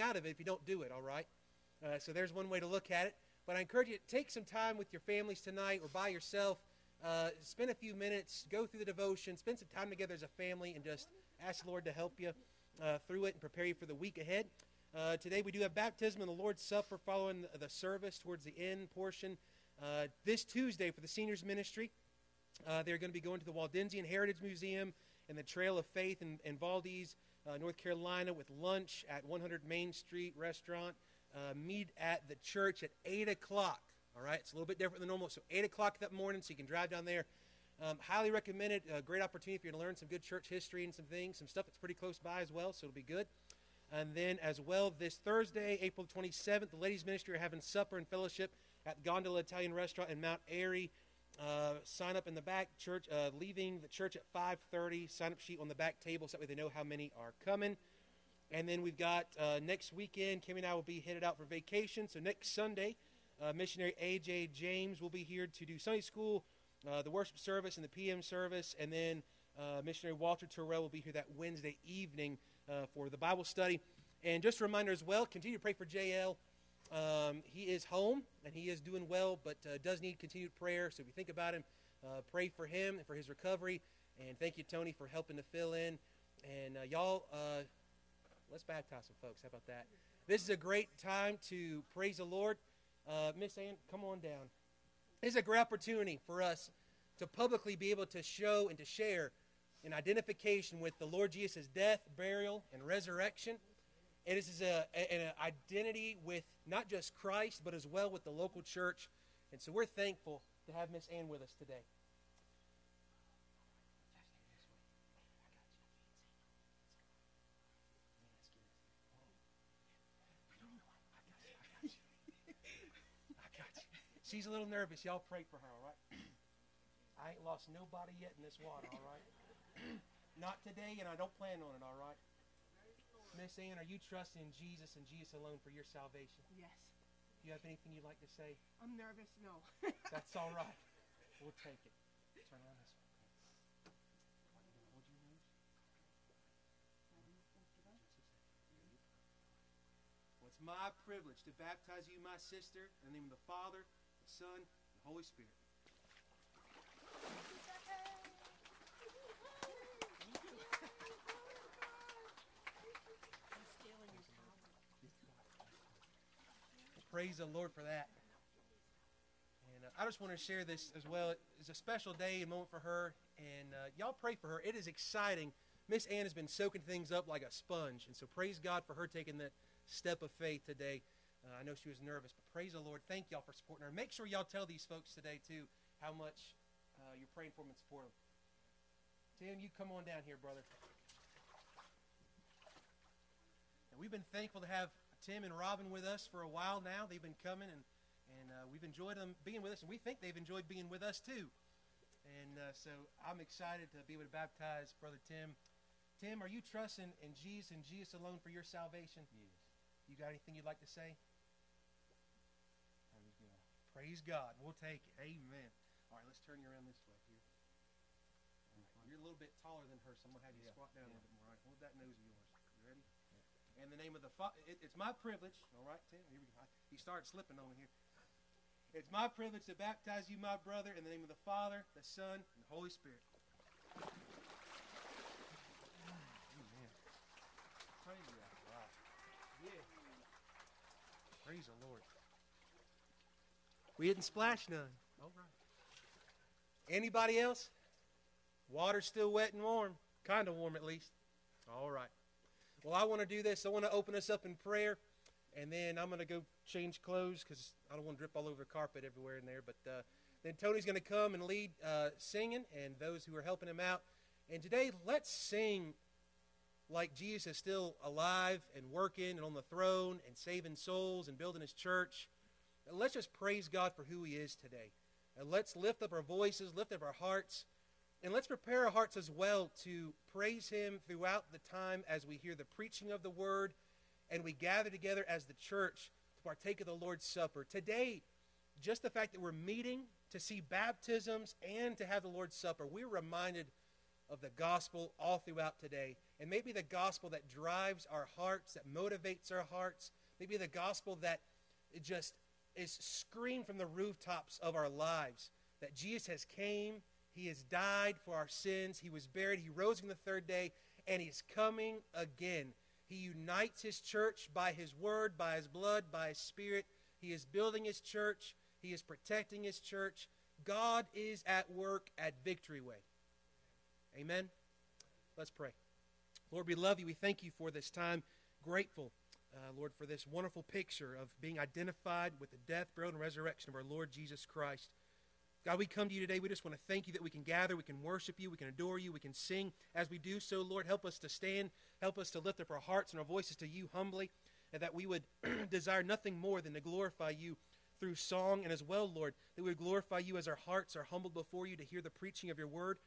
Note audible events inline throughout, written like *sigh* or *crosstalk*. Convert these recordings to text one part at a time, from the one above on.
out of it if you don't do it, all right? Uh, so there's one way to look at it. But I encourage you to take some time with your families tonight or by yourself. Uh, spend a few minutes, go through the devotion, spend some time together as a family, and just ask the Lord to help you uh, through it and prepare you for the week ahead. Uh, today we do have baptism and the Lord's Supper following the, the service towards the end portion. Uh, this Tuesday for the seniors ministry, uh, they're going to be going to the Waldensian Heritage Museum and the Trail of Faith in, in Valdese, uh, North Carolina, with lunch at 100 Main Street Restaurant. Uh, meet at the church at 8 o'clock. All right, it's a little bit different than normal. So 8 o'clock that morning, so you can drive down there. Um, highly recommend it. A great opportunity for you to learn some good church history and some things, some stuff that's pretty close by as well, so it'll be good. And then, as well, this Thursday, April 27th, the ladies' ministry are having supper and fellowship at Gondola Italian Restaurant in Mount Airy. Uh, sign up in the back church, uh, leaving the church at 5.30. Sign up sheet on the back table so that way they know how many are coming. And then we've got uh, next weekend, Kimmy and I will be headed out for vacation. So next Sunday, uh, missionary A.J. James will be here to do Sunday school, uh, the worship service, and the PM service. And then uh, missionary Walter Terrell will be here that Wednesday evening for the Bible study. And just a reminder as well, continue to pray for JL. Um, he is home and he is doing well, but uh, does need continued prayer. So if you think about him, pray for him and for his recovery. And thank you, Tony, for helping to fill in. And y'all Let's baptize some folks. How about that? This is a great time to praise the Lord. Uh, Miss Ann, come on down. This is a great opportunity for us to publicly be able to show and to share an identification with the Lord Jesus' death, burial, and resurrection. And this is a, an identity with not just Christ, but as well with the local church. And so we're thankful to have Miss Ann with us today. She's a little nervous. Y'all pray for her, all right? I ain't lost nobody yet in this water, all right? *clears throat* Not today, and I don't plan on it, all right? Miss Ann, are you trusting Jesus and Jesus alone for your salvation? Yes. Do you have anything you'd like to say? I'm nervous, no. *laughs* That's all right. We'll take it. Turn around this way. Hold your nose. Well, it's my privilege to baptize you, my sister, in the name of the Father, the Son, and the Holy Spirit. Praise the Lord for that. And uh, I just want to share this as well. It's a special day, and moment for her. And uh, y'all pray for her. It is exciting. Miss Ann has been soaking things up like a sponge. And so praise God for her taking that step of faith today. Uh, I know she was nervous, but praise the Lord. Thank y'all for supporting her. Make sure y'all tell these folks today, too, how much uh, you're praying for them and supporting them. Tim, you come on down here, brother. And we've been thankful to have Tim and Robin with us for a while now. They've been coming, and, and uh, we've enjoyed them being with us, and we think they've enjoyed being with us, too. And uh, so I'm excited to be able to baptize Brother Tim. Tim, are you trusting in Jesus and Jesus alone for your salvation? Yes. You got anything you'd like to say? Praise God. Praise God. We'll take it. Amen. All right, let's turn you around this way here. All right. You're a little bit taller than her, so I'm going to have you Yeah, squat down a little bit more. All right, hold that nose of yours. In the name of the Father, it, it's my privilege. All right, Tim. Here we go. He started slipping on me here. It's my privilege to baptize you, my brother, in the name of the Father, the Son, and the Holy Spirit. Amen. Praise God. Wow. Yeah. Praise the Lord. We didn't splash none. All right. Anybody else? Water's still wet and warm. Kind of warm, at least. All right. Well, I want to do this. I want to open us up in prayer, and then I'm going to go change clothes because I don't want to drip all over the carpet everywhere in there. But uh, then Tony's going to come and lead uh, singing, and those who are helping him out. And today, let's sing like Jesus is still alive and working and on the throne and saving souls and building his church. And let's just praise God for who he is today. And let's lift up our voices, lift up our hearts, and let's prepare our hearts as well to praise him throughout the time as we hear the preaching of the word and we gather together as the church to partake of the Lord's Supper. Today, just the fact that we're meeting to see baptisms and to have the Lord's Supper, we're reminded of the gospel all throughout today. And maybe the gospel that drives our hearts, that motivates our hearts, maybe the gospel that just is screamed from the rooftops of our lives that Jesus has came, he has died for our sins, he was buried, he rose on the third day, and he's coming again. He unites his church by his word, by his blood, by his spirit. He is building his church, he is protecting his church. God is at work at Victory Way. Amen. Let's pray. Lord, we love you. We thank you for this time. Grateful, uh, Lord, for this wonderful picture of being identified with the death, burial, and resurrection of our Lord Jesus Christ. God, we come to you today. We just want to thank you that we can gather, we can worship you, we can adore you, we can sing. As we do so, Lord, help us to stand, help us to lift up our hearts and our voices to you humbly, and that we would *clears throat* desire nothing more than to glorify you through song, and as well, Lord, that we would glorify you as our hearts are humbled before you to hear the preaching of your word.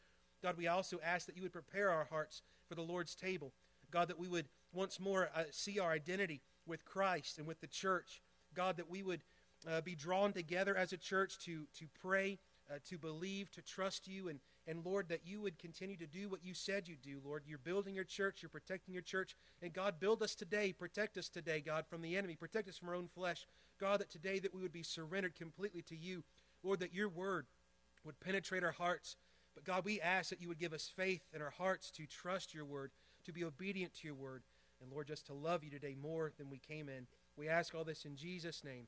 God, we also ask that you would prepare our hearts for the Lord's table. God, that we would once more uh, see our identity with Christ and with the church. God, that we would uh, be drawn together as a church to, to pray, uh, to believe, to trust you, and, and Lord, that you would continue to do what you said you'd do, Lord. You're building your church, you're protecting your church, and God, build us today, protect us today, God, from the enemy, protect us from our own flesh. God, that today that we would be surrendered completely to you, Lord, that your word would penetrate our hearts. But God, we ask that you would give us faith in our hearts to trust your word, to be obedient to your word, and Lord, just to love you today more than we came in. We ask all this in Jesus' name.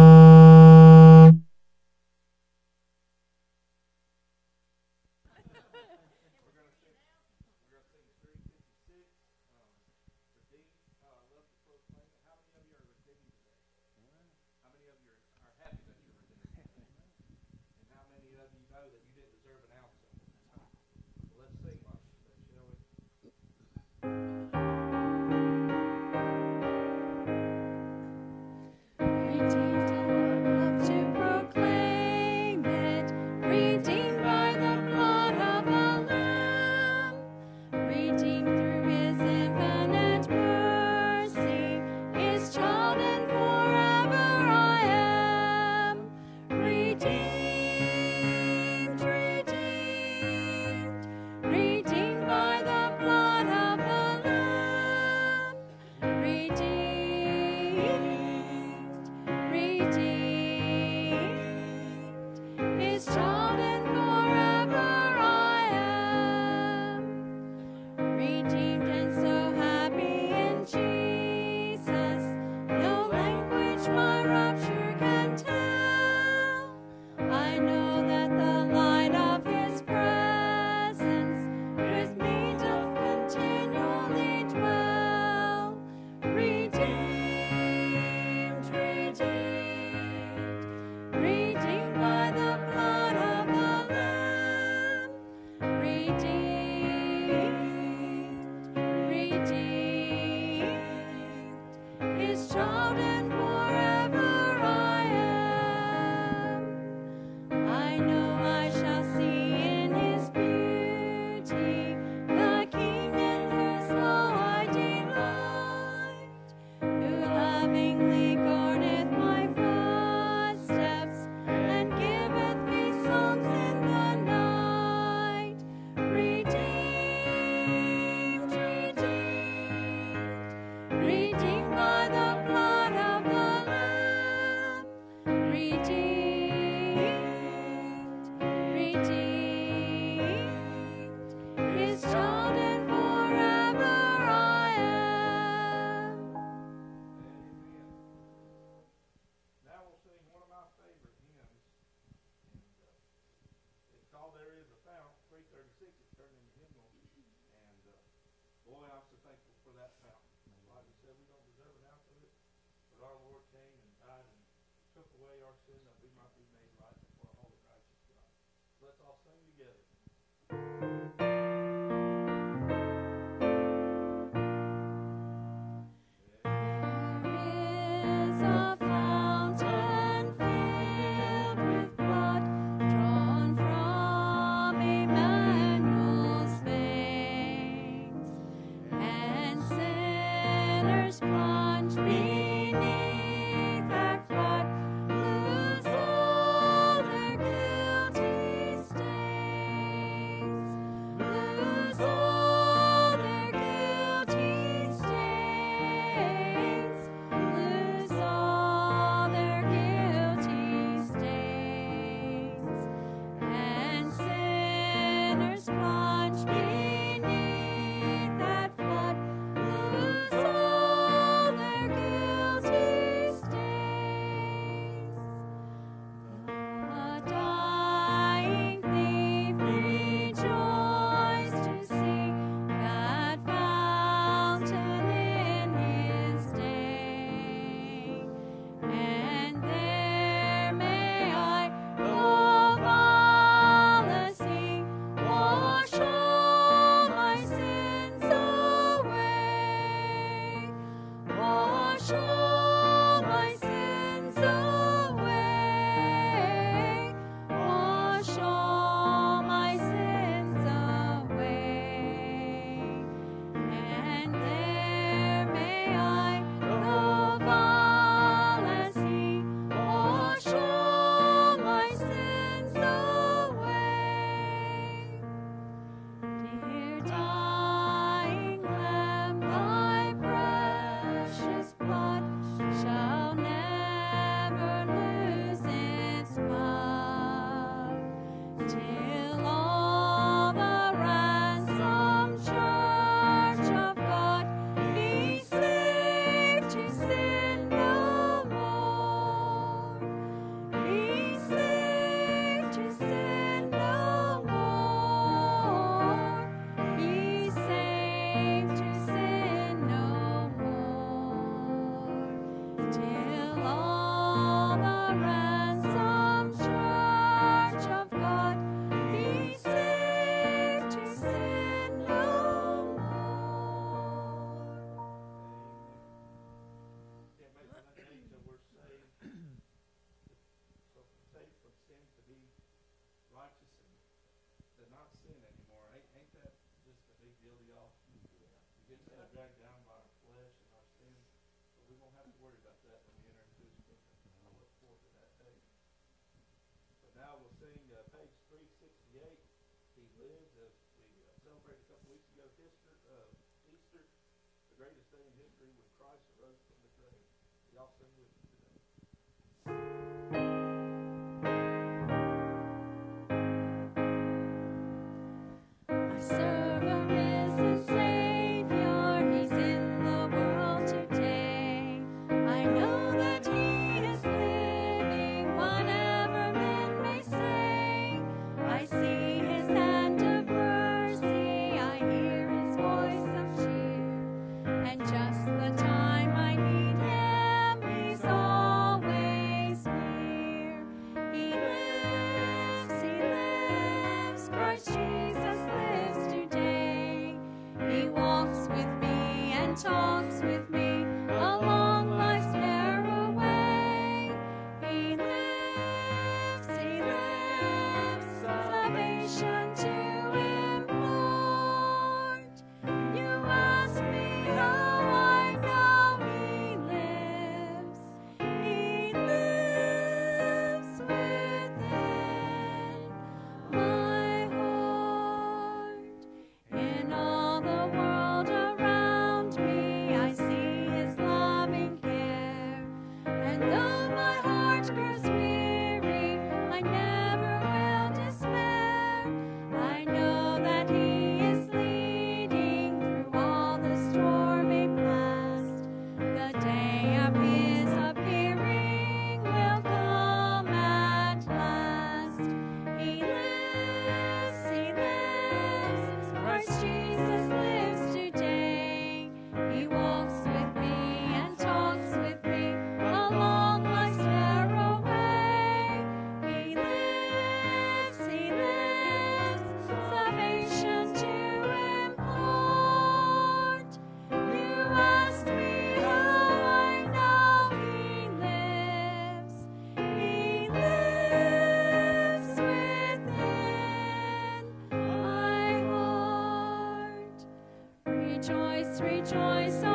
Rejoice, rejoice,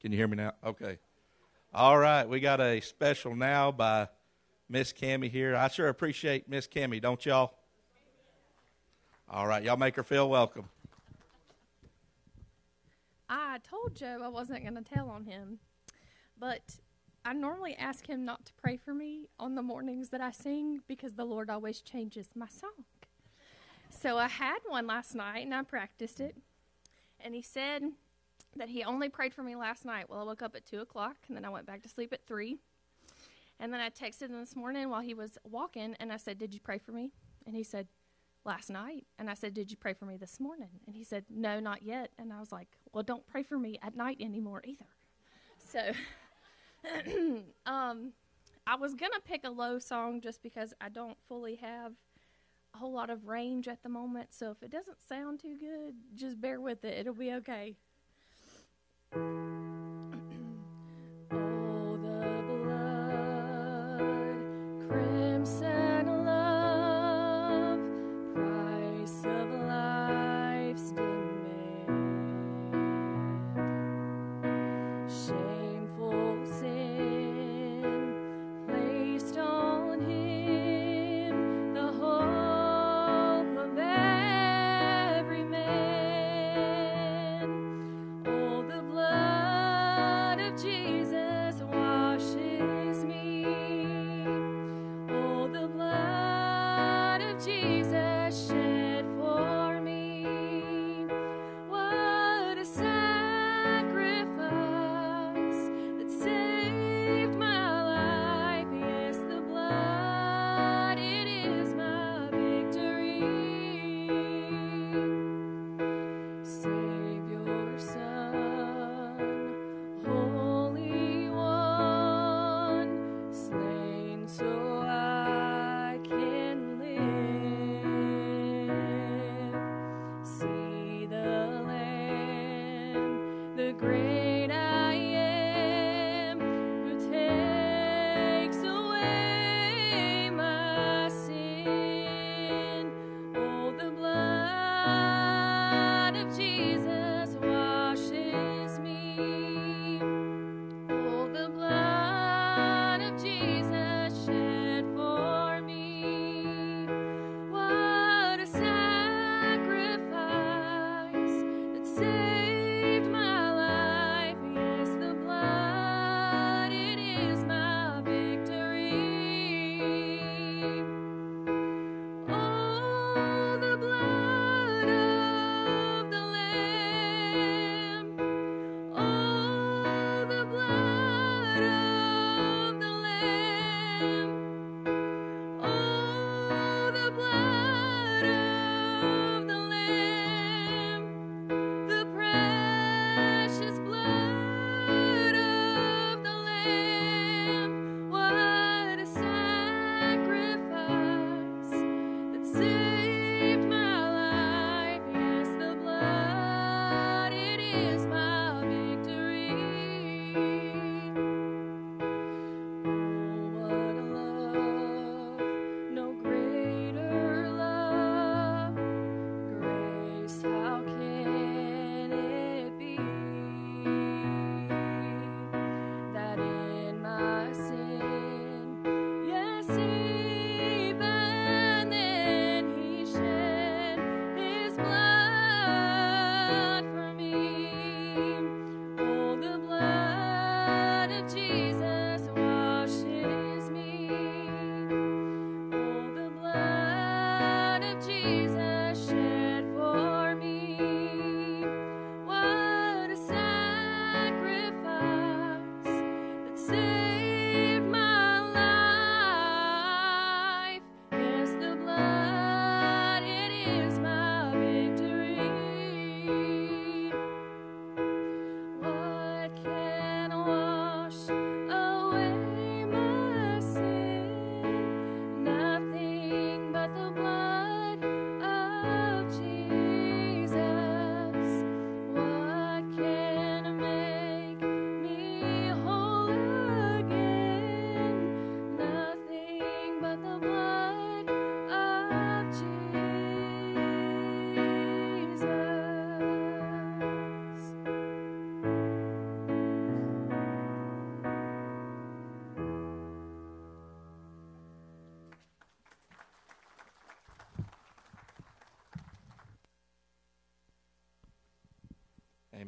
Can you hear me now? Okay. All right, we got a special now by Miss Cammy here. I sure appreciate Miss Cammy, don't y'all? All right, y'all make her feel welcome. I told Joe I wasn't going to tell on him, but I normally ask him not to pray for me on the mornings that I sing because the Lord always changes my song. So I had one last night and I practiced it, and he said that he only prayed for me last night. Well, I woke up at 2 o'clock and then I went back to sleep at 3. And then I texted him this morning while he was walking and I said, Did you pray for me? And he said, last night. And I said, Did you pray for me this morning? And he said, No, not yet. And I was like, Well, don't pray for me at night anymore either. So *laughs* um, I was going to pick a low song just because I don't fully have a whole lot of range at the moment. So if it doesn't sound too good, just bear with it. It'll be okay.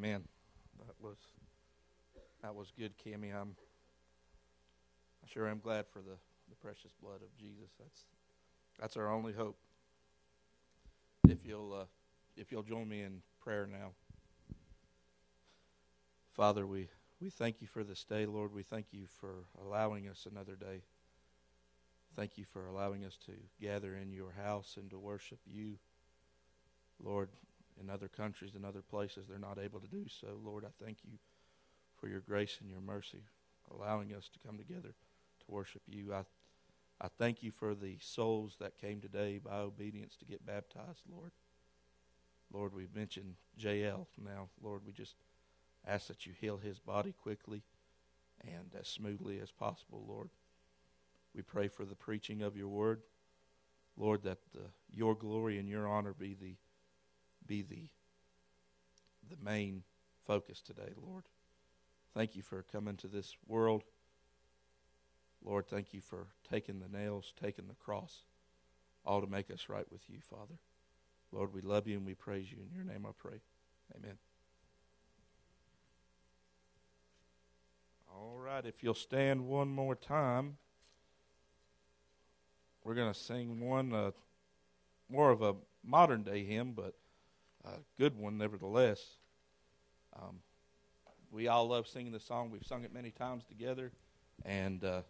Amen. That was that was good, Kimmy. I'm I sure am glad for the, the precious blood of Jesus. That's that's our only hope. If you'll uh, if you'll join me in prayer now. Father, we, we thank you for this day, Lord. We thank you for allowing us another day. Thank you for allowing us to gather in your house and to worship you. Lord, in other countries and other places, they're not able to do so. Lord, I thank you for your grace and your mercy, allowing us to come together to worship you. I, I thank you for the souls that came today by obedience to get baptized, Lord. Lord, we've mentioned JL now. Lord, we just ask that you heal his body quickly and as smoothly as possible, Lord. We pray for the preaching of your word. Lord, that your glory and your honor be the be the the main focus today, Lord. Thank you for coming to this world. Lord, thank you for taking the nails, taking the cross, all to make us right with you, Father. Lord, we love you and we praise you. In your name I pray. Amen. All right, if you'll stand one more time, we're going to sing one uh, more of a modern day hymn, but a good one nevertheless. Um, we all love singing the song. We've sung it many times together. And uh,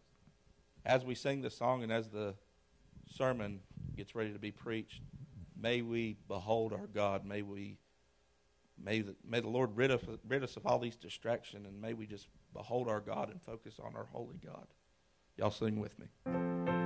as we sing the song and as the sermon gets ready to be preached, may we behold our God. May we may the, may the Lord rid, of, rid us of all these distractions, and may we just behold our God and focus on our holy God. Y'all sing with me.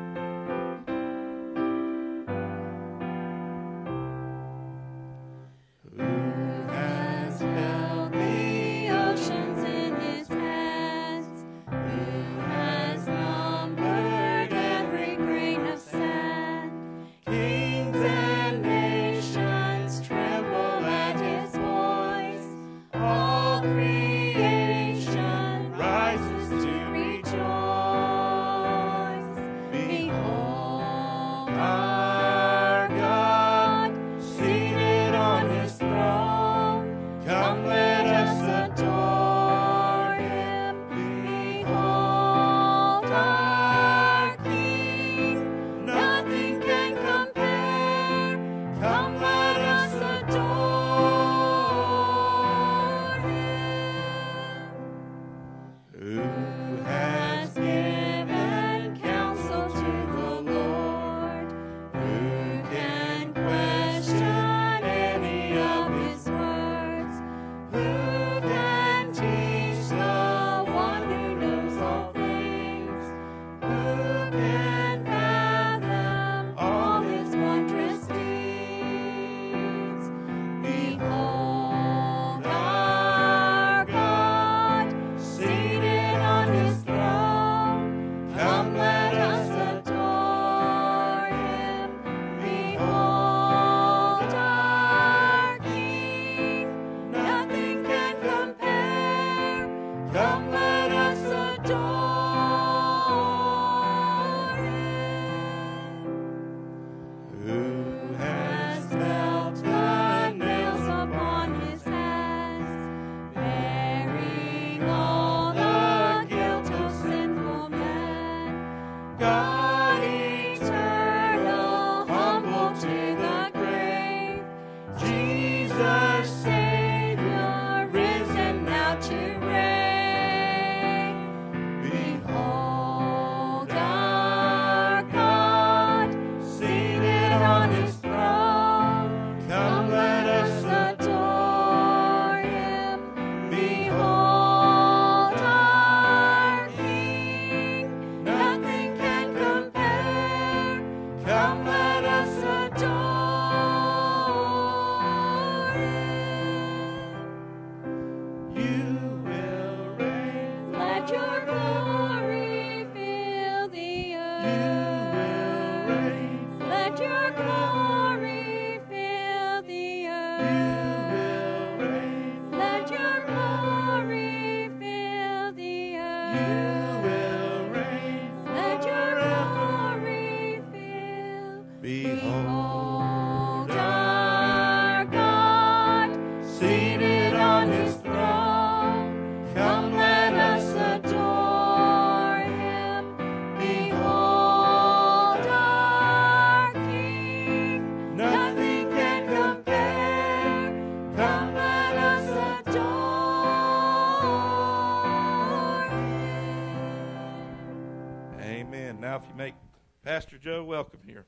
Welcome here.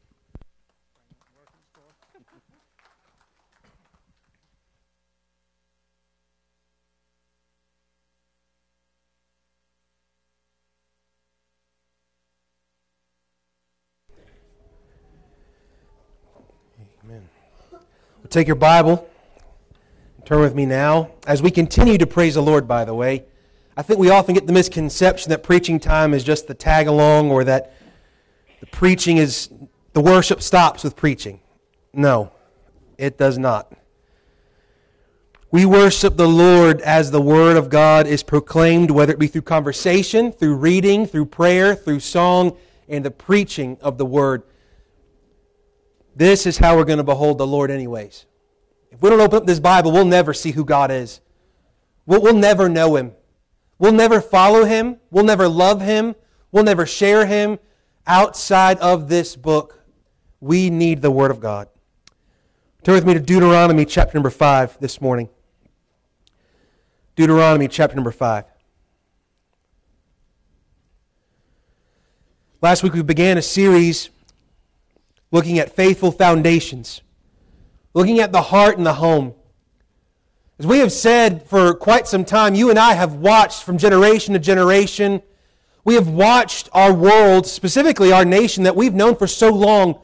Amen. Take your Bible. Turn with me now. As we continue to praise the Lord, by the way, I think we often get the misconception that preaching time is just the tag along or that preaching is, the worship stops with preaching. No, it does not. We worship the Lord as the Word of God is proclaimed, whether it be through conversation, through reading, through prayer, through song, and the preaching of the Word. This is how we're going to behold the Lord, anyways. If we don't open up this Bible, we'll never see who God is. We'll, we'll never know Him. We'll never follow Him. We'll never love Him. We'll never share Him outside of this book. We need the Word of God. Turn with me to Deuteronomy chapter number 5 this morning. Deuteronomy chapter number 5. Last week we began a series looking at faithful foundations, looking at the heart and the home. As we have said for quite some time, you and I have watched from generation to generation. We have watched our world, specifically our nation that we've known for so long,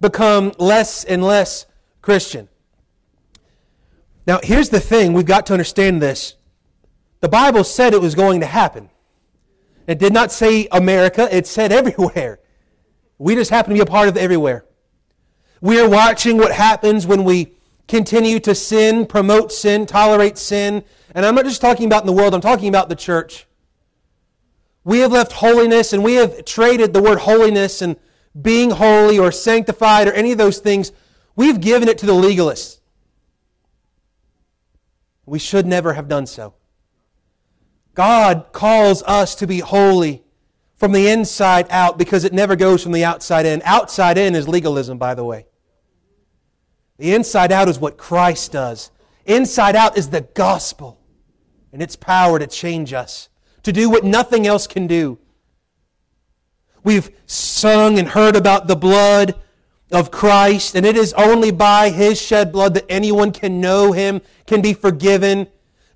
become less and less Christian. Now, here's the thing we've got to understand this. The Bible said it was going to happen. It did not say America, it said *laughs* everywhere. We just happen to be a part of everywhere. We are watching what happens when we continue to sin, promote sin, tolerate sin. And I'm not just talking about in the world, I'm talking about the church. We have left holiness and we have traded the word holiness and being holy or sanctified or any of those things. We've given it to the legalists. We should never have done so. God calls us to be holy from the inside out because it never goes from the outside in. Outside in is legalism, by the way. The inside out is what Christ does. Inside out is the gospel and its power to change us, to do what nothing else can do. We've sung and heard about the blood of Christ, and it is only by His shed blood that anyone can know Him, can be forgiven.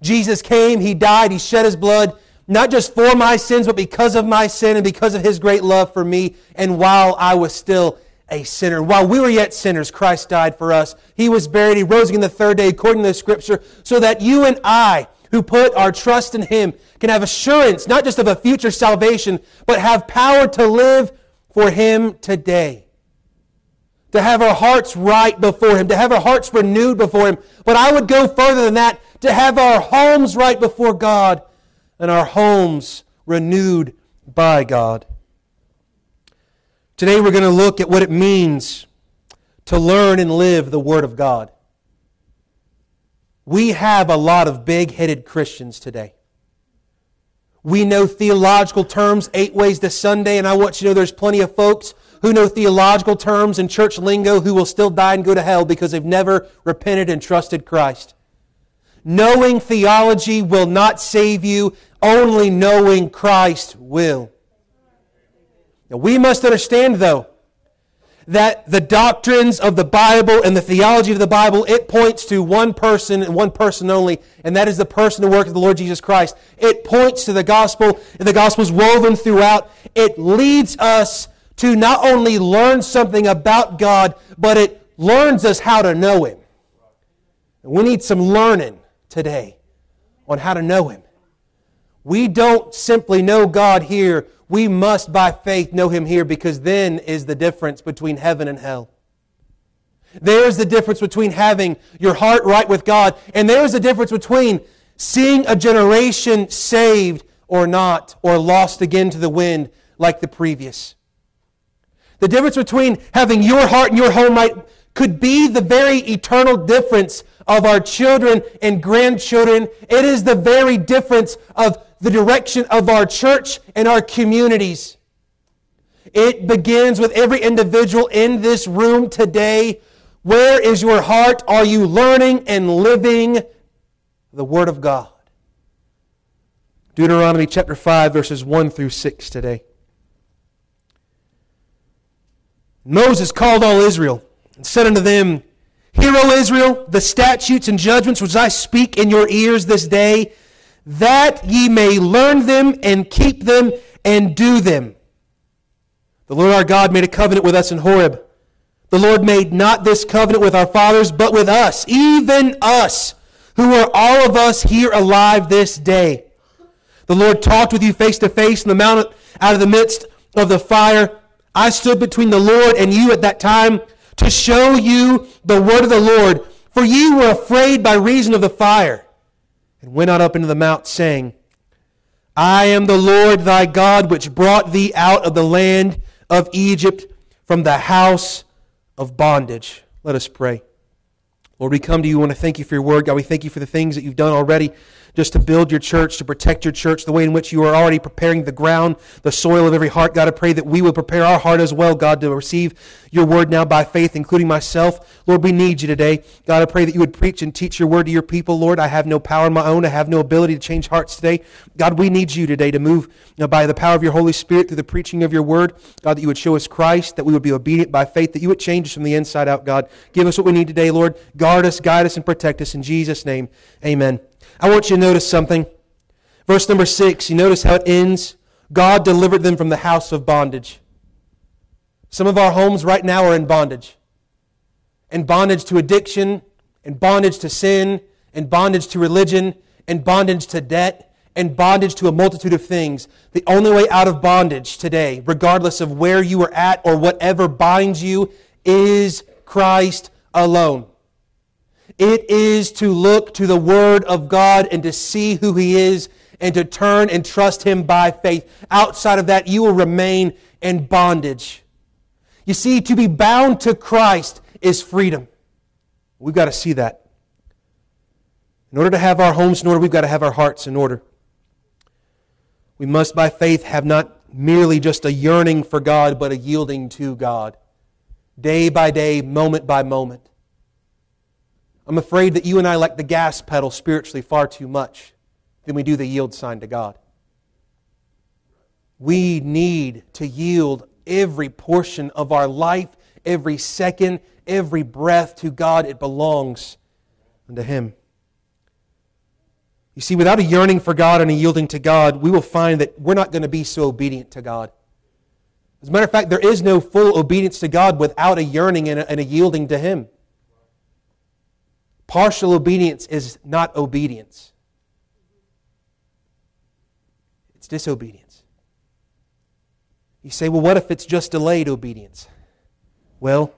Jesus came, He died, He shed His blood, not just for my sins, but because of my sin and because of His great love for me, and while I was still a sinner. While we were yet sinners, Christ died for us. He was buried, He rose again the third day, according to the Scripture, so that you and I, who put our trust in Him, can have assurance, not just of a future salvation, but have power to live for Him today to have our hearts right before Him, to have our hearts renewed before Him. But I would go further than that, to have our homes right before God and our homes renewed by God. Today we're going to look at what it means to learn and live the Word of God. We have a lot of big headed Christians today. We know theological terms, eight ways to Sunday, and I want you to know there's plenty of folks who know theological terms and church lingo who will still die and go to hell because they've never repented and trusted Christ. Knowing theology will not save you, only knowing Christ will. Now, we must understand, though, that the doctrines of the Bible and the theology of the Bible, it points to one person and one person only, and that is the person and work of the Lord Jesus Christ. It points to the gospel, and the gospel is woven throughout. It leads us to not only learn something about God, but it learns us how to know Him. We need some learning today on how to know Him. We don't simply know God here. We must, by faith, know Him here because then is the difference between heaven and hell. There's the difference between having your heart right with God, and there's the difference between seeing a generation saved or not, or lost again to the wind like the previous. The difference between having your heart and your home right could be the very eternal difference of our children and grandchildren. It is the very difference of the direction of our church and our communities. It begins with every individual in this room today. Where is your heart? Are you learning and living the Word of God? Deuteronomy chapter 5, verses 1 through 6 today. Moses called all Israel and said unto them, Hear, O Israel, the statutes and judgments which I speak in your ears this day, that ye may learn them and keep them and do them. The Lord our God made a covenant with us in Horeb. The Lord made not this covenant with our fathers, but with us, even us, who are all of us here alive this day. The Lord talked with you face to face in the mountain out of the midst of the fire. I stood between the Lord and you at that time to show you the word of the Lord, for ye were afraid by reason of the fire, and went not up into the mount, saying, I am the Lord thy God, which brought thee out of the land of Egypt from the house of bondage. Let us pray. Lord, we come to you. We want to thank you for your word. God, we thank you for the things that you've done already just to build your church, to protect your church, the way in which you are already preparing the ground, the soil of every heart. God, I pray that we will prepare our heart as well, God, to receive your word now by faith, including myself. Lord, we need you today. God, I pray that you would preach and teach your word to your people, Lord. I have no power in my own. I have no ability to change hearts today. God, we need you today to move you know, by the power of your Holy Spirit through the preaching of your word. God, that you would show us Christ, that we would be obedient by faith, that you would change us from the inside out, God. Give us what we need today, Lord. Guard us, guide us, and protect us. In Jesus' name, amen. I want you to notice something. Verse number six, you notice how it ends? God delivered them from the house of bondage. Some of our homes right now are in bondage. In bondage to addiction, in bondage to sin, in bondage to religion, in bondage to debt, in bondage to a multitude of things. The only way out of bondage today, regardless of where you are at or whatever binds you, is Christ alone. It is to look to the Word of God and to see who He is and to turn and trust Him by faith. Outside of that, you will remain in bondage. You see, to be bound to Christ is freedom. We've got to see that. In order to have our homes in order, we've got to have our hearts in order. We must, by faith, have not merely just a yearning for God, but a yielding to God, day by day, moment by moment. I'm afraid that you and I like the gas pedal spiritually far too much than we do the yield sign to God. We need to yield every portion of our life, every second, every breath to God. It belongs unto Him. You see, without a yearning for God and a yielding to God, we will find that we're not going to be so obedient to God. As a matter of fact, there is no full obedience to God without a yearning and a, and a yielding to Him. Partial obedience is not obedience, it's disobedience. You say, well, what if it's just delayed obedience? Well,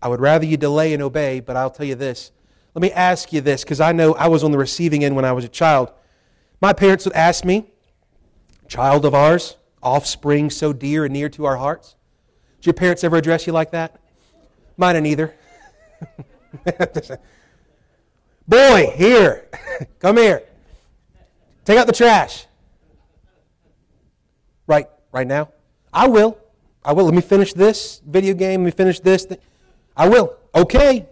I would rather you delay and obey, but I'll tell you this. Let me ask you this, because I know I was on the receiving end when I was a child. My parents would ask me, child of ours, offspring so dear and near to our hearts. Did your parents ever address you like that? Mine and neither. *laughs* Boy, here, *laughs* come here. Take out the trash. Right, right now? I will. I will. Let me finish this video game. Let me finish this. Thing. I will. Okay.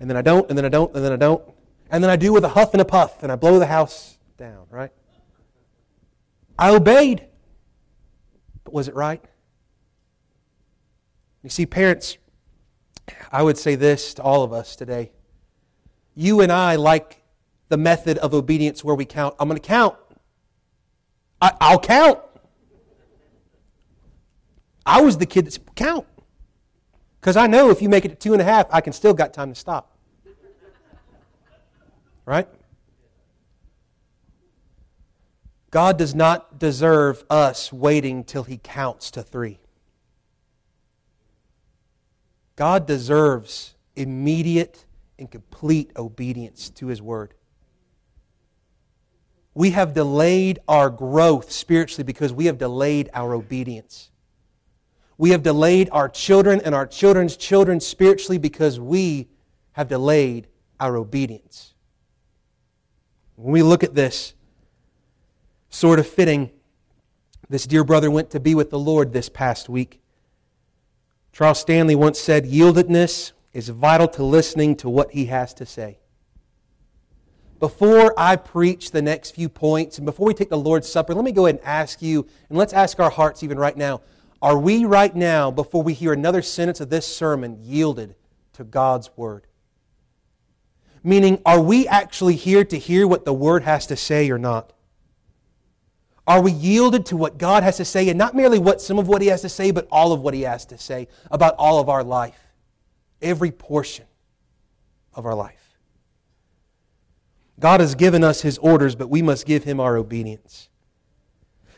And then I don't, and then I don't, and then I don't. And then I do with a huff and a puff, and I blow the house down, right? I obeyed. But was it right? You see, parents, I would say this to all of us today. You and I like the method of obedience where we count. I'm going to count. I, I'll count. I was the kid that's count. Because I know if you make it to two and a half, I can still got time to stop. Right? God does not deserve us waiting till he counts to three. God deserves immediate and complete obedience to his word. We have delayed our growth spiritually because we have delayed our obedience. We have delayed our children and our children's children spiritually because we have delayed our obedience. When we look at this, sort of fitting, this dear brother went to be with the Lord this past week. Charles Stanley once said, Yieldedness is vital to listening to what he has to say. Before I preach the next few points and before we take the Lord's Supper, let me go ahead and ask you, and let's ask our hearts even right now Are we right now, before we hear another sentence of this sermon, yielded to God's Word? Meaning, are we actually here to hear what the Word has to say or not? Are we yielded to what God has to say, and not merely what some of what He has to say, but all of what He has to say about all of our life? Every portion of our life. God has given us His orders, but we must give Him our obedience.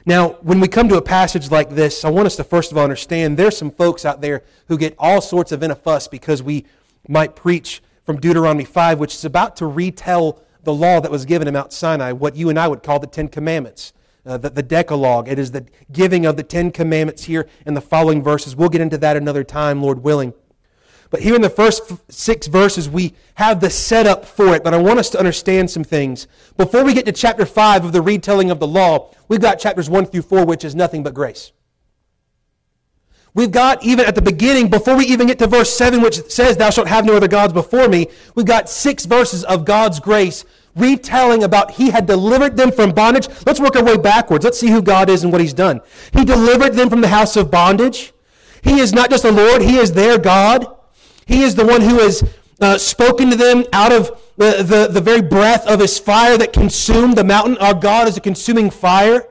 Now, when we come to a passage like this, I want us to first of all understand there's some folks out there who get all sorts of in a fuss because we might preach from Deuteronomy 5, which is about to retell the law that was given in Mount Sinai, what you and I would call the Ten Commandments, uh, the, the Decalogue. It is the giving of the Ten Commandments here in the following verses. We'll get into that another time, Lord willing. But here in the first six verses, we have the setup for it. But I want us to understand some things. Before we get to chapter 5 of the retelling of the law, we've got chapters 1 through 4, which is nothing but grace. We've got, even at the beginning, before we even get to verse 7, which says, Thou shalt have no other gods before me, we've got six verses of God's grace retelling about He had delivered them from bondage. Let's work our way backwards. Let's see who God is and what He's done. He delivered them from the house of bondage. He is not just the Lord, He is their God. He is the one who has uh, spoken to them out of the, the, the very breath of his fire that consumed the mountain. Our God is a consuming fire.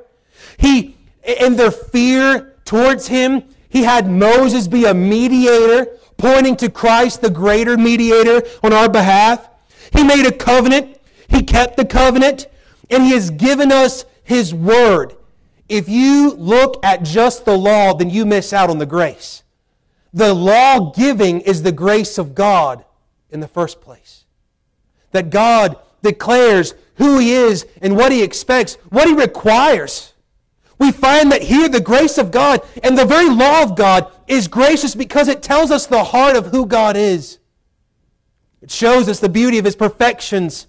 He, in their fear towards him, he had Moses be a mediator, pointing to Christ, the greater mediator on our behalf. He made a covenant. He kept the covenant. And he has given us his word. If you look at just the law, then you miss out on the grace. The law giving is the grace of God in the first place. That God declares who He is and what He expects, what He requires. We find that here the grace of God and the very law of God is gracious because it tells us the heart of who God is. It shows us the beauty of His perfections.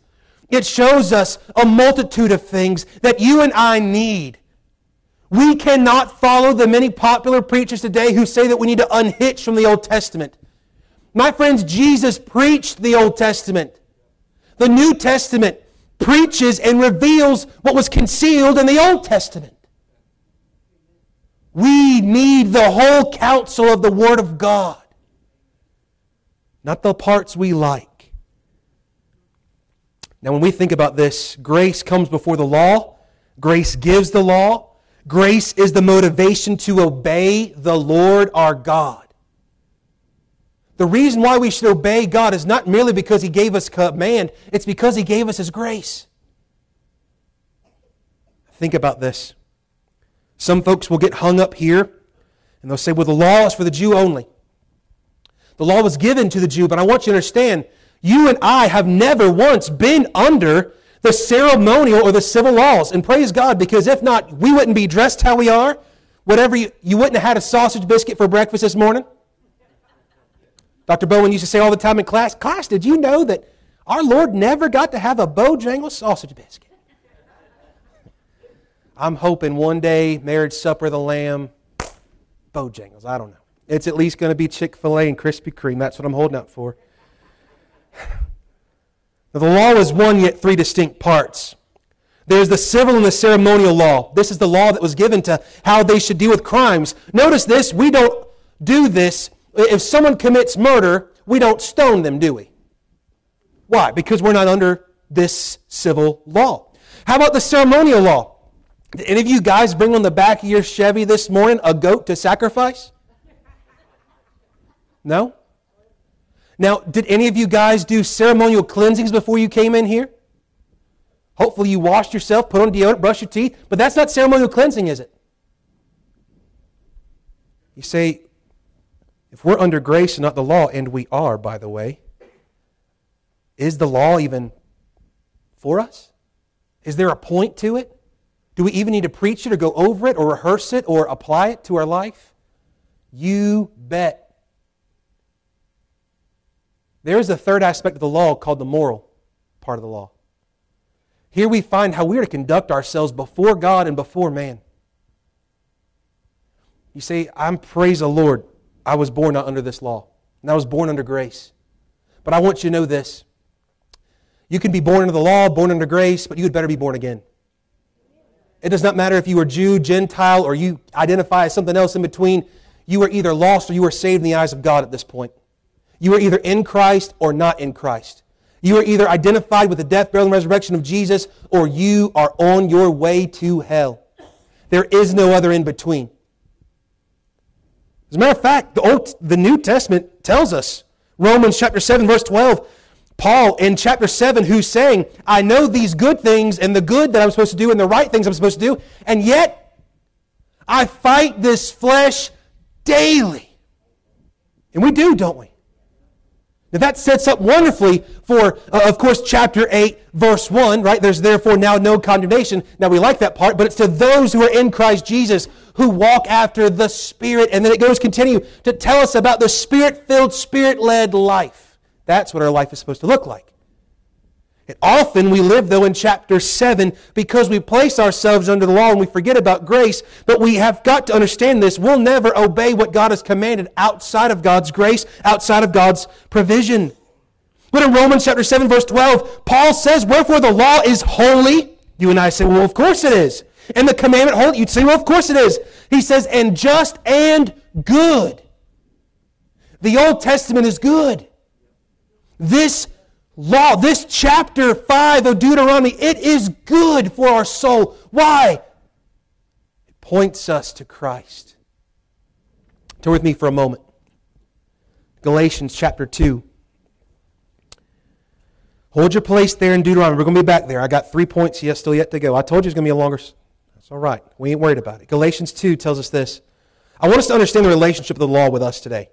It shows us a multitude of things that you and I need we cannot follow the many popular preachers today who say that we need to unhitch from the Old Testament. My friends, Jesus preached the Old Testament. The New Testament preaches and reveals what was concealed in the Old Testament. We need the whole counsel of the Word of God, not the parts we like. Now, when we think about this, grace comes before the law, grace gives the law, Grace is the motivation to obey the Lord our God. The reason why we should obey God is not merely because He gave us command, it's because He gave us His grace. Think about this. Some folks will get hung up here and they'll say, well, the law is for the Jew only. The law was given to the Jew, but I want you to understand, you and I have never once been under the ceremonial or the civil laws. And praise God, because if not, we wouldn't be dressed how we are. Whatever you, you wouldn't have had a sausage biscuit for breakfast this morning. Dr. Bowen used to say all the time in class, class, did you know that our Lord never got to have a Bojangles sausage biscuit? I'm hoping one day, marriage supper of the lamb, Bojangles. I don't know. It's at least going to be Chick fil A and Krispy Kreme. That's what I'm holding out for. Now, the law is one, yet three distinct parts. There's the civil and the ceremonial law. This is the law that was given to how they should deal with crimes. Notice this we don't do this. If someone commits murder, we don't stone them, do we? Why? Because we're not under this civil law. How about the ceremonial law? Did any of you guys bring on the back of your Chevy this morning a goat to sacrifice? No? Now, did any of you guys do ceremonial cleansings before you came in here? Hopefully, you washed yourself, put on deodorant, brush your teeth, but that's not ceremonial cleansing, is it? You say, if we're under grace and not the law, and we are, by the way, is the law even for us? Is there a point to it? Do we even need to preach it or go over it or rehearse it or apply it to our life? You bet there is a third aspect of the law called the moral part of the law. Here we find how we are to conduct ourselves before God and before man. You say, I'm praise the Lord. I was born not under this law, and I was born under grace. But I want you to know this. You can be born under the law, born under grace, but you had better be born again. It does not matter if you are Jew, Gentile, or you identify as something else in between. You are either lost or you are saved in the eyes of God at this point. You are either in Christ or not in Christ. You are either identified with the death, burial, and resurrection of Jesus, or you are on your way to hell. There is no other in between. As a matter of fact, the, Old, the New Testament tells us, Romans chapter 7, verse 12, Paul in chapter 7, who's saying, I know these good things and the good that I'm supposed to do and the right things I'm supposed to do, and yet I fight this flesh daily. And we do, don't we? Now that sets up wonderfully for, uh, of course, chapter 8, verse 1, right? There's therefore now no condemnation. Now we like that part, but it's to those who are in Christ Jesus who walk after the Spirit. And then it goes continue to tell us about the Spirit filled, Spirit led life. That's what our life is supposed to look like. And often we live, though, in chapter 7 because we place ourselves under the law and we forget about grace. But we have got to understand this. We'll never obey what God has commanded outside of God's grace, outside of God's provision. But in Romans chapter 7, verse 12, Paul says, Wherefore the law is holy. You and I say, Well, of course it is. And the commandment holy. You'd say, Well, of course it is. He says, And just and good. The Old Testament is good. This law, this chapter 5 of Deuteronomy, it is good for our soul. Why? It points us to Christ. Turn with me for a moment. Galatians chapter 2. Hold your place there in Deuteronomy. We're going to be back there. I got three points yet, still yet to go. I told you it's going to be a longer. That's all right. We ain't worried about it. Galatians 2 tells us this. I want us to understand the relationship of the law with us today.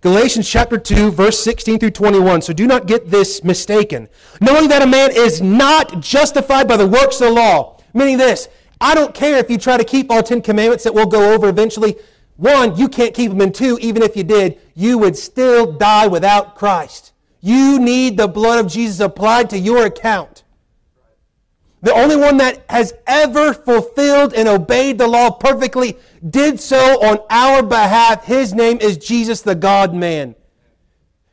Galatians chapter 2, verse 16 through 21. So do not get this mistaken. Knowing that a man is not justified by the works of the law. Meaning this, I don't care if you try to keep all 10 commandments that we'll go over eventually. One, you can't keep them. And two, even if you did, you would still die without Christ. You need the blood of Jesus applied to your account. The only one that has ever fulfilled and obeyed the law perfectly did so on our behalf. His name is Jesus, the God man.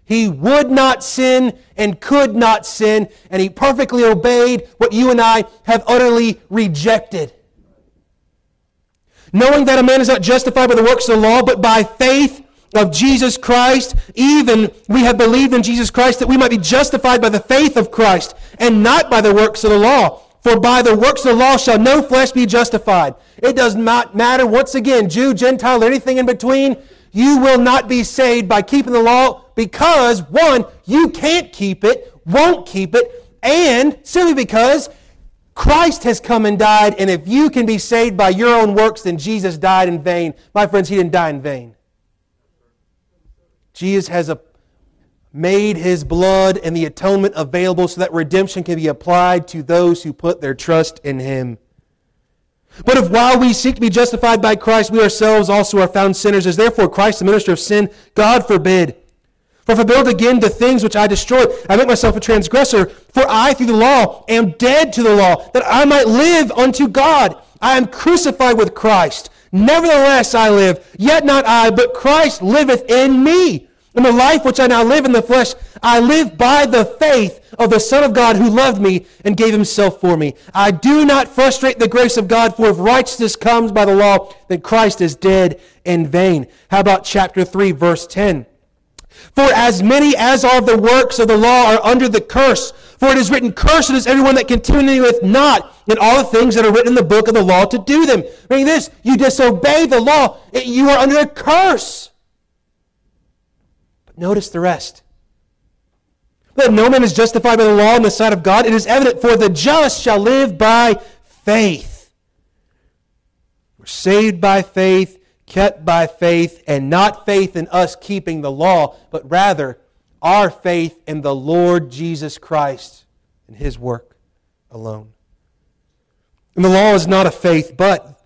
He would not sin and could not sin, and he perfectly obeyed what you and I have utterly rejected. Knowing that a man is not justified by the works of the law, but by faith of Jesus Christ, even we have believed in Jesus Christ that we might be justified by the faith of Christ and not by the works of the law. For by the works of the law shall no flesh be justified. It does not matter, once again, Jew, Gentile, or anything in between. You will not be saved by keeping the law because, one, you can't keep it, won't keep it, and simply because Christ has come and died, and if you can be saved by your own works, then Jesus died in vain. My friends, he didn't die in vain. Jesus has a, made his blood and the atonement available so that redemption can be applied to those who put their trust in him. But if while we seek to be justified by Christ, we ourselves also are found sinners, is therefore Christ the minister of sin? God forbid. For if I build again the things which I destroyed, I make myself a transgressor. For I, through the law, am dead to the law, that I might live unto God. I am crucified with Christ. Nevertheless I live, yet not I, but Christ liveth in me. And the life which I now live in the flesh, I live by the faith of the Son of God who loved me and gave himself for me. I do not frustrate the grace of God, for if righteousness comes by the law, then Christ is dead in vain. How about chapter 3, verse 10? For as many as are the works of the law are under the curse. For it is written, Cursed is everyone that continueth not in all the things that are written in the book of the law to do them. Meaning this, you disobey the law, you are under a curse. But notice the rest. That no man is justified by the law in the sight of God, it is evident, for the just shall live by faith. We're saved by faith, kept by faith, and not faith in us keeping the law, but rather our faith in the Lord Jesus Christ and his work alone. And the law is not a faith, but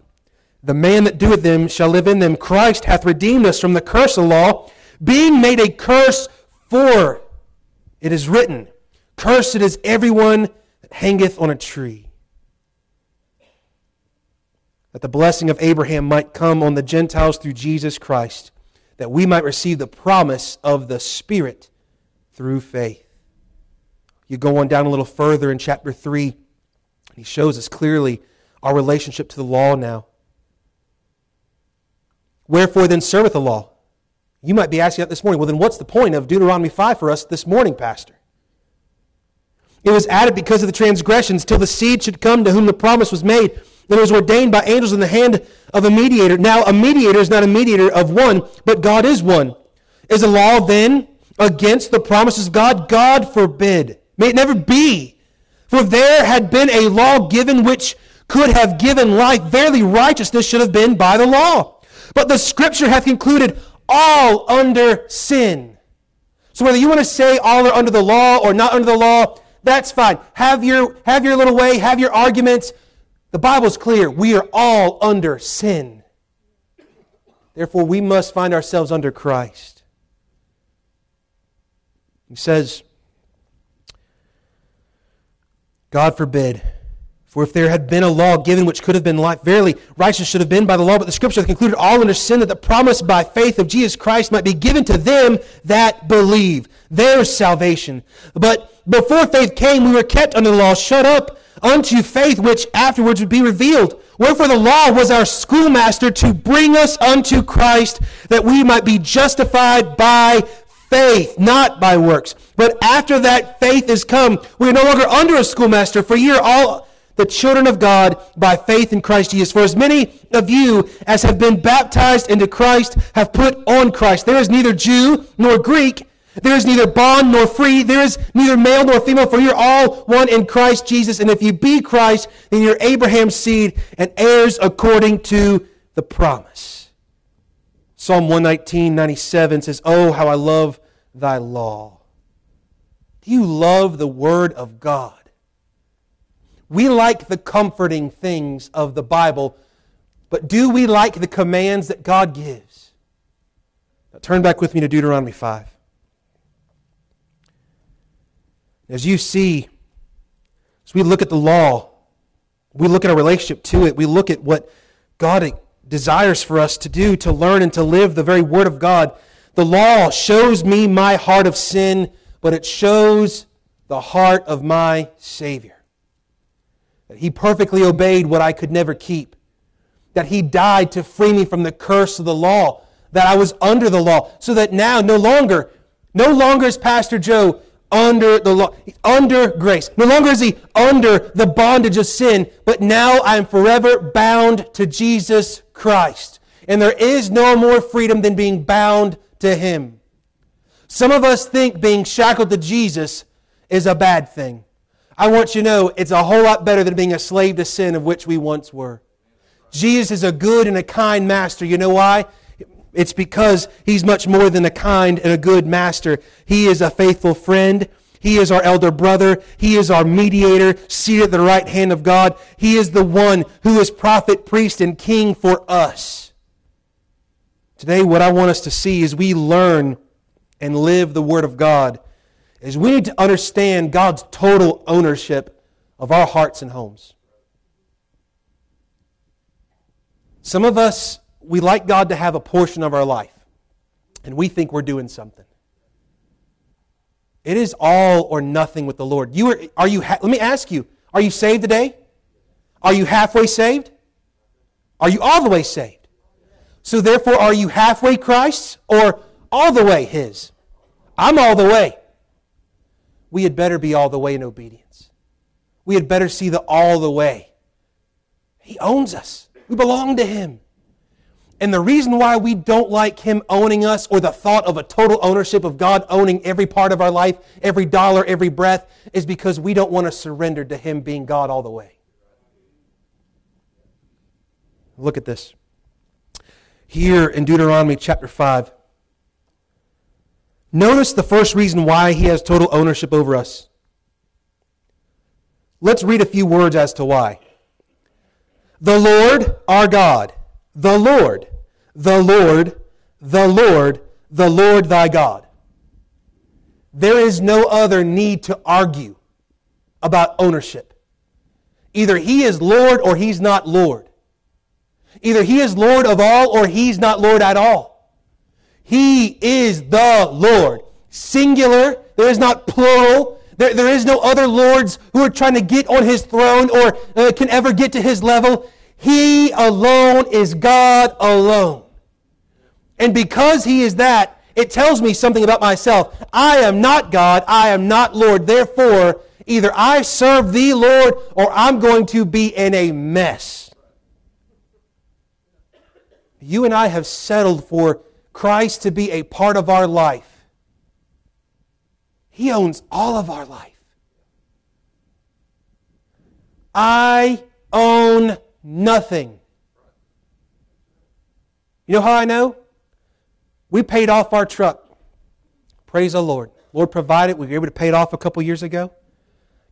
the man that doeth them shall live in them. Christ hath redeemed us from the curse of the law, being made a curse for it is written, Cursed is everyone that hangeth on a tree. That the blessing of Abraham might come on the Gentiles through Jesus Christ, that we might receive the promise of the Spirit through faith. You go on down a little further in chapter 3, and he shows us clearly our relationship to the law now. Wherefore then serveth the law? You might be asking that this morning. Well, then what's the point of Deuteronomy 5 for us this morning, Pastor? It was added because of the transgressions till the seed should come to whom the promise was made. It was ordained by angels in the hand of a mediator. Now, a mediator is not a mediator of one, but God is one. Is the law then against the promises of God? God forbid. May it never be. For there had been a law given which could have given life. Verily, righteousness should have been by the law. But the scripture hath concluded all under sin. So whether you want to say all are under the law or not under the law, that's fine. Have your, have your little way, have your arguments. The Bible's clear. We are all under sin. Therefore, we must find ourselves under Christ. He says, God forbid. For if there had been a law given which could have been life, verily righteous should have been by the law, but the scripture concluded all under sin that the promise by faith of Jesus Christ might be given to them that believe. There's salvation. But before faith came, we were kept under the law, shut up unto faith which afterwards would be revealed. Wherefore the law was our schoolmaster to bring us unto Christ, that we might be justified by faith, not by works. But after that faith is come, we are no longer under a schoolmaster, for ye are all the children of God by faith in Christ Jesus. For as many of you as have been baptized into Christ have put on Christ. There is neither Jew nor Greek. There is neither bond nor free. There is neither male nor female, for you're all one in Christ Jesus. And if you be Christ, then you're Abraham's seed and heirs according to the promise. Psalm 119, 97 says, Oh, how I love thy law. Do you love the word of God? We like the comforting things of the Bible, but do we like the commands that God gives? Now turn back with me to Deuteronomy 5. As you see, as we look at the law, we look at our relationship to it, we look at what God desires for us to do, to learn and to live the very Word of God. The law shows me my heart of sin, but it shows the heart of my Savior. That He perfectly obeyed what I could never keep. That He died to free me from the curse of the law. That I was under the law. So that now, no longer, no longer is Pastor Joe under the law, under grace. No longer is he under the bondage of sin, but now I am forever bound to Jesus Christ. And there is no more freedom than being bound to him. Some of us think being shackled to Jesus is a bad thing. I want you to know it's a whole lot better than being a slave to sin of which we once were. Jesus is a good and a kind master. You know why? It's because he's much more than a kind and a good master. He is a faithful friend. He is our elder brother. He is our mediator, seated at the right hand of God. He is the one who is prophet, priest, and king for us. Today, what I want us to see is we learn and live the Word of God, is we need to understand God's total ownership of our hearts and homes. Some of us we like God to have a portion of our life, and we think we're doing something. It is all or nothing with the Lord. You are, are you ha- let me ask you, are you saved today? Are you halfway saved? Are you all the way saved? So therefore, are you halfway Christ's or all the way His? I'm all the way. We had better be all the way in obedience. We had better see the all the way. He owns us. We belong to Him. And the reason why we don't like Him owning us or the thought of a total ownership of God owning every part of our life, every dollar, every breath, is because we don't want to surrender to Him being God all the way. Look at this. Here in Deuteronomy chapter 5, notice the first reason why He has total ownership over us. Let's read a few words as to why. The Lord our God the Lord, the Lord, the Lord, the Lord thy God. There is no other need to argue about ownership. Either he is Lord or he's not Lord. Either he is Lord of all or he's not Lord at all. He is the Lord. Singular. There is not plural. There, there is no other lords who are trying to get on his throne or uh, can ever get to his level. He alone is God alone. And because he is that, it tells me something about myself. I am not God. I am not Lord. Therefore, either I serve thee, Lord, or I'm going to be in a mess. You and I have settled for Christ to be a part of our life. He owns all of our life. I own nothing. You know how I know? We paid off our truck. Praise the Lord. Lord provided. We were able to pay it off a couple years ago.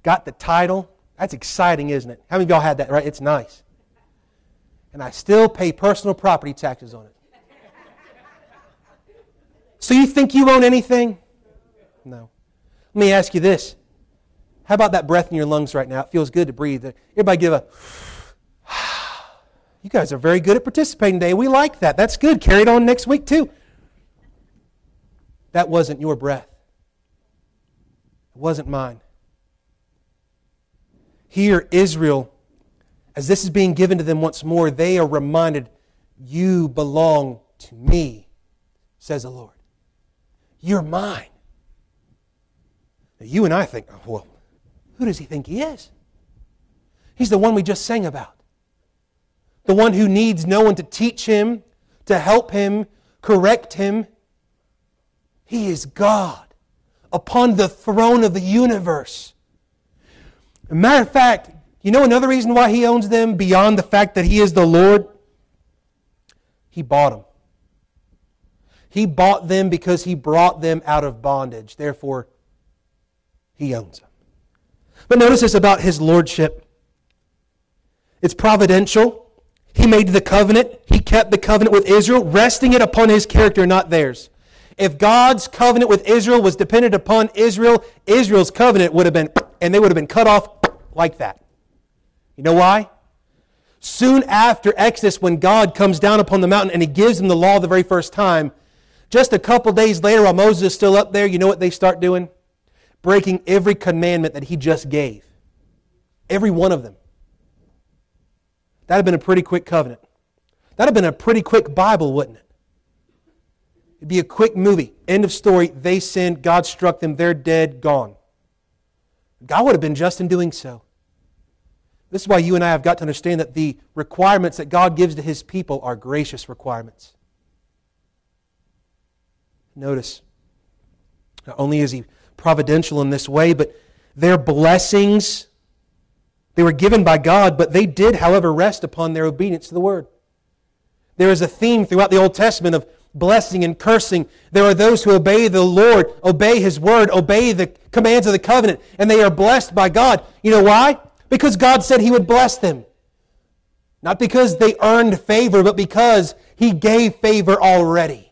Got the title. That's exciting, isn't it? How many of y'all had that, right? It's nice. And I still pay personal property taxes on it. So you think you own anything? No. Let me ask you this. How about that breath in your lungs right now? It feels good to breathe. Everybody give a. *sighs* You guys are very good at participating today. We like that. That's good. Carry it on next week too. That wasn't your breath. It wasn't mine. Here, Israel, as this is being given to them once more, they are reminded, You belong to me, says the Lord. You're mine. Now, you and I think, oh, well, who does he think he is? He's the one we just sang about. The one who needs no one to teach him, to help him, correct him. He is God upon the throne of the universe. matter of fact, you know another reason why he owns them beyond the fact that he is the Lord? He bought them. He bought them because he brought them out of bondage. Therefore, he owns them. But notice this about his lordship it's providential. He made the covenant, he kept the covenant with Israel, resting it upon his character, not theirs. If God's covenant with Israel was dependent upon Israel, Israel's covenant would have been, and they would have been cut off like that. You know why? Soon after Exodus, when God comes down upon the mountain and he gives them the law the very first time, just a couple days later, while Moses is still up there, you know what they start doing? Breaking every commandment that he just gave. Every one of them. That'd have been a pretty quick covenant. That'd have been a pretty quick Bible, wouldn't it? It'd be a quick movie. End of story. They sinned. God struck them. They're dead. Gone. God would have been just in doing so. This is why you and I have got to understand that the requirements that God gives to His people are gracious requirements. Notice, not only is He providential in this way, but their blessings, they were given by God, but they did, however, rest upon their obedience to the Word. There is a theme throughout the Old Testament of blessing and cursing. There are those who obey the Lord, obey His Word, obey the commands of the covenant, and they are blessed by God. You know why? Because God said He would bless them. Not because they earned favor, but because He gave favor already.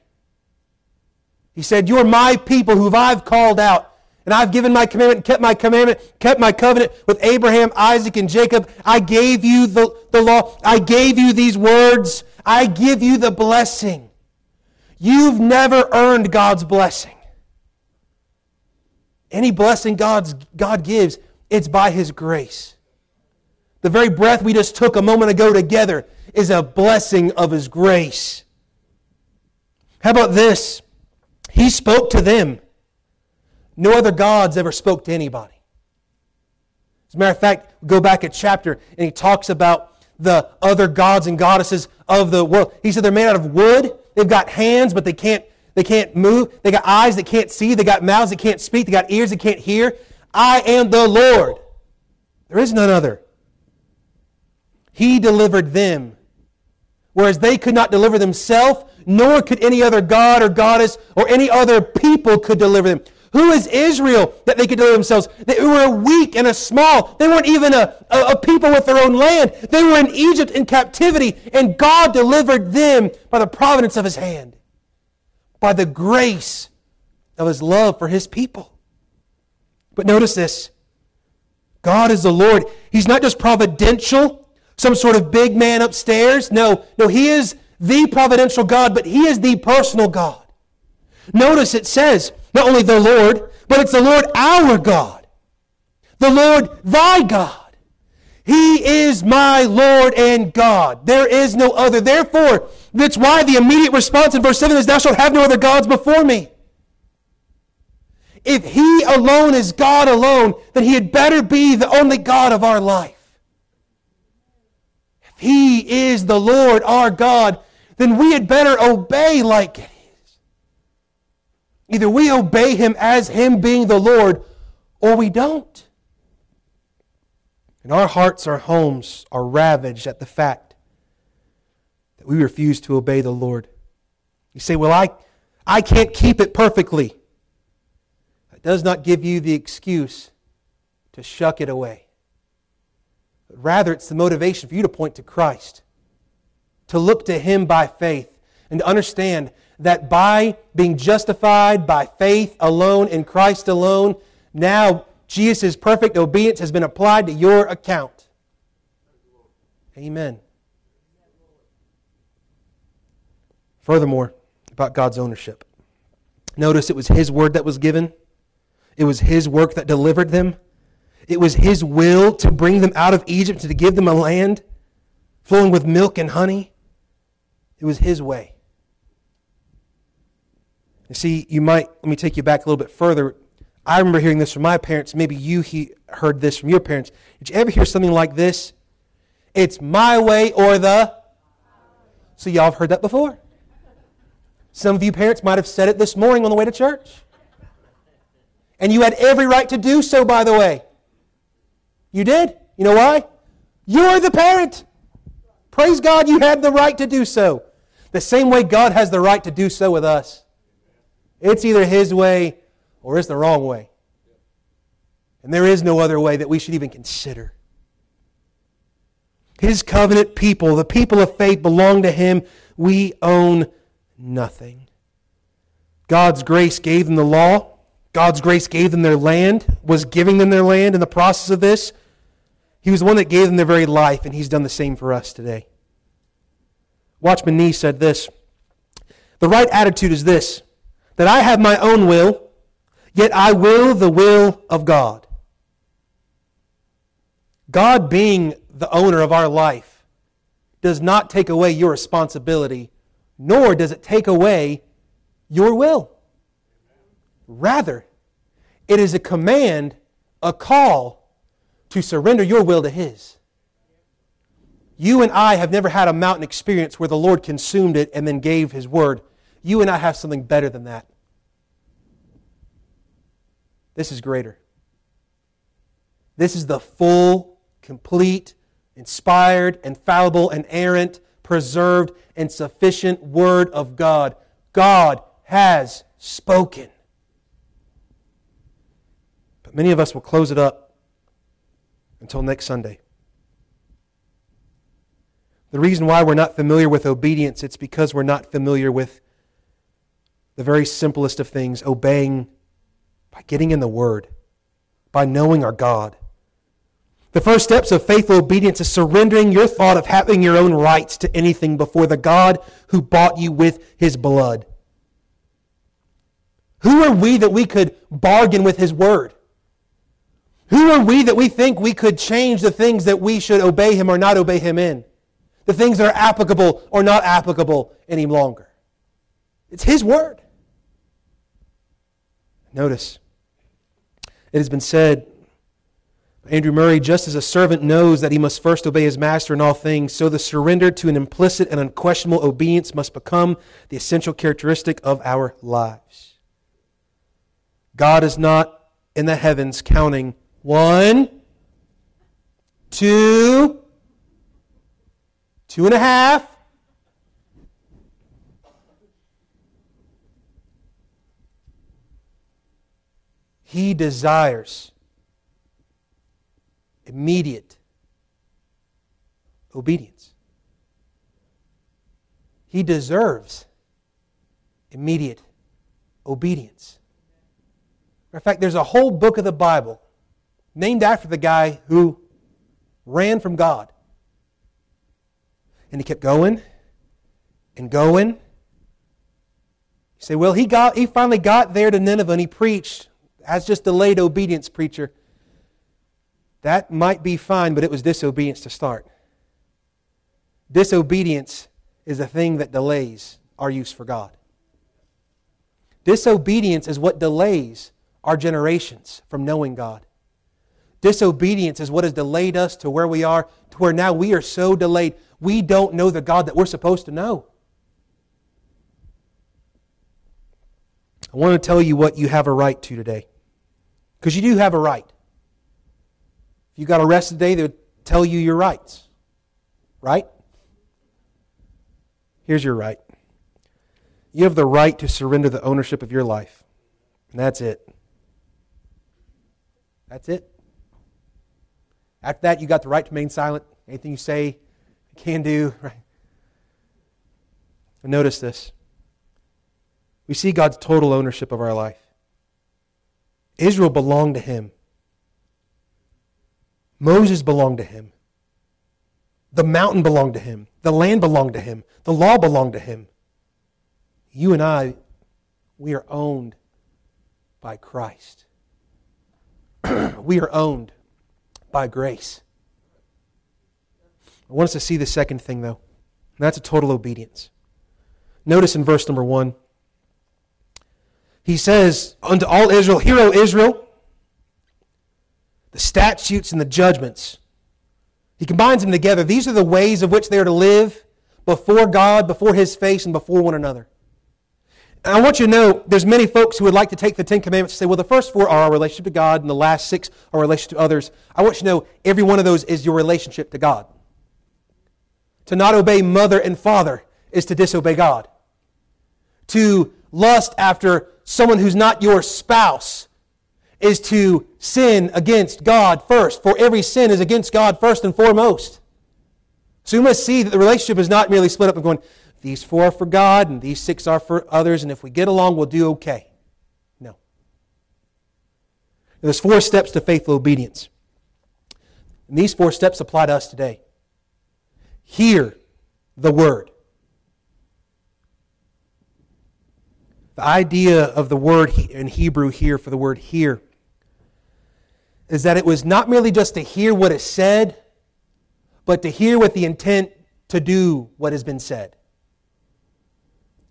He said, You are my people who I've called out. And I've given my commandment, kept my commandment, kept my covenant with Abraham, Isaac, and Jacob. I gave you the, the law. I gave you these words. I give you the blessing. You've never earned God's blessing. Any blessing God's, God gives, it's by His grace. The very breath we just took a moment ago together is a blessing of His grace. How about this? He spoke to them. No other gods ever spoke to anybody. As a matter of fact, go back a chapter and he talks about the other gods and goddesses of the world. He said they're made out of wood. They've got hands, but they can't, they can't move. They got eyes that can't see. They got mouths that can't speak. They got ears that can't hear. I am the Lord. There is none other. He delivered them. Whereas they could not deliver themselves, nor could any other god or goddess or any other people could deliver them. Who is Israel that they could deliver themselves? They were weak and a small. They weren't even a, a, a, people with their own land. They were in Egypt in captivity, and God delivered them by the providence of his hand, by the grace of his love for his people. But notice this God is the Lord. He's not just providential, some sort of big man upstairs. No, no, he is the providential God, but he is the personal God. Notice it says, not only the Lord, but it's the Lord our God. The Lord thy God. He is my Lord and God. There is no other. Therefore, that's why the immediate response in verse 7 is, Thou shalt have no other gods before me. If He alone is God alone, then He had better be the only God of our life. He is the Lord our God, then we had better obey like it is. Either we obey Him as Him being the Lord, or we don't. And our hearts, our homes are ravaged at the fact that we refuse to obey the Lord. You say, Well, I, I can't keep it perfectly. That does not give you the excuse to shuck it away. Rather, it's the motivation for you to point to Christ, to look to Him by faith, and to understand that by being justified by faith alone in Christ alone, now Jesus' perfect obedience has been applied to your account. Amen. Furthermore, about God's ownership. Notice it was His word that was given, it was His work that delivered them, it was His will to bring them out of Egypt, to give them a land flowing with milk and honey. It was His way. You see, you might, let me take you back a little bit further. I remember hearing this from my parents. Maybe you he, heard this from your parents. Did you ever hear something like this? It's my way or the. So, y'all have heard that before. Some of you parents might have said it this morning on the way to church. And you had every right to do so, by the way. You did. You know why? You're the parent. Praise God, you had the right to do so. The same way God has the right to do so with us. It's either His way or it's the wrong way. And there is no other way that we should even consider. His covenant people, the people of faith, belong to Him. We own nothing. God's grace gave them the law. God's grace gave them their land, was giving them their land in the process of this. He was the one that gave them their very life, and He's done the same for us today. Watchman Nee said this The right attitude is this that I have my own will, yet I will the will of God. God being the owner of our life does not take away your responsibility, nor does it take away your will. Rather, it is a command, a call to surrender your will to His. You and I have never had a mountain experience where the Lord consumed it and then gave His word. You and I have something better than that. This is greater. This is the full, complete, inspired, infallible, inerrant, preserved, and sufficient Word of God. God has spoken. But many of us will close it up until next Sunday. The reason why we're not familiar with obedience, it's because we're not familiar with the very simplest of things, obeying by getting in the Word, by knowing our God. The first steps of faithful obedience is surrendering your thought of having your own rights to anything before the God who bought you with his blood. Who are we that we could bargain with his word? Who are we that we think we could change the things that we should obey him or not obey him in? The things that are applicable or not applicable any longer. It's his word. Notice, it has been said, Andrew Murray, just as a servant knows that he must first obey his master in all things, so the surrender to an implicit and unquestionable obedience must become the essential characteristic of our lives. God is not in the heavens counting one, two, two and a half, He desires immediate obedience. He deserves immediate obedience. In fact, there's a whole book of the Bible named after the guy who ran from God. And he kept going and going. You say, well, he got he finally got there to Nineveh and he preached as just a delayed obedience, preacher. That might be fine, but it was disobedience to start. Disobedience is a thing that delays our use for God. Disobedience is what delays our generations from knowing God. Disobedience is what has delayed us to where we are, to where now we are so delayed, we don't know the God that we're supposed to know. I want to tell you what you have a right to today. Because you do have a right. If you got arrested today, they would tell you your rights. Right? Here's your right. You have the right to surrender the ownership of your life. And that's it. That's it. After that, you got the right to remain silent. Anything you say, can do. *laughs* Right? And notice this. We see God's total ownership of our life. Israel belonged to him. Moses belonged to him. The mountain belonged to him. The land belonged to him. The law belonged to him. You and I, we are owned by Christ. *clears throat* we are owned by grace. I want us to see the second thing, though. That's a total obedience. Notice in verse number one, he says, Unto all Israel, Hear, O Israel, the statutes and the judgments. He combines them together. These are the ways of which they are to live before God, before His face, and before one another. I want you to know there's many folks who would like to take the Ten Commandments and say, well, the first four are our relationship to God, and the last six are our relationship to others. I want you to know every one of those is your relationship to God. To not obey mother and father is to disobey God. To lust after someone who's not your spouse is to sin against God first, for every sin is against God first and foremost. So you must see that the relationship is not merely split up and going, these four are for God and these six are for others, and if we get along, we'll do okay. No. There's four steps to faithful obedience. And these four steps apply to us today. Hear the word. The idea of the word in Hebrew here for the word hear is that it was not merely just to hear what is said, but to hear with the intent to do what has been said.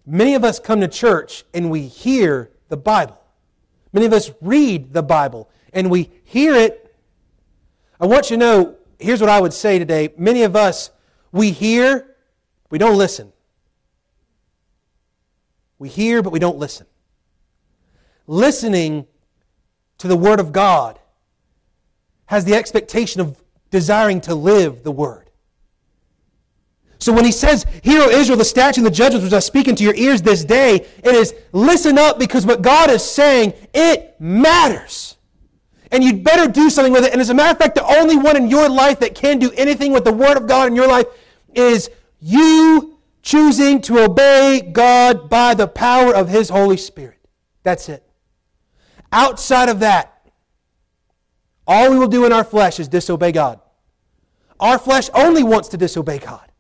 Many of us come to church and we hear the Bible. Many of us read the Bible and we hear it. I want you to know here's what I would say today. Many of us, we hear, we don't listen. We hear, but we don't listen. Listening to the Word of God has the expectation of desiring to live the Word. So when he says, Hear, O Israel, the statute and the judgments which I speak into your ears this day, it is listen up because what God is saying, it matters. And you'd better do something with it. And as a matter of fact, the only one in your life that can do anything with the Word of God in your life is you choosing to obey God by the power of His Holy Spirit. That's it. Outside of that, all we will do in our flesh is disobey God. Our flesh only wants to disobey God.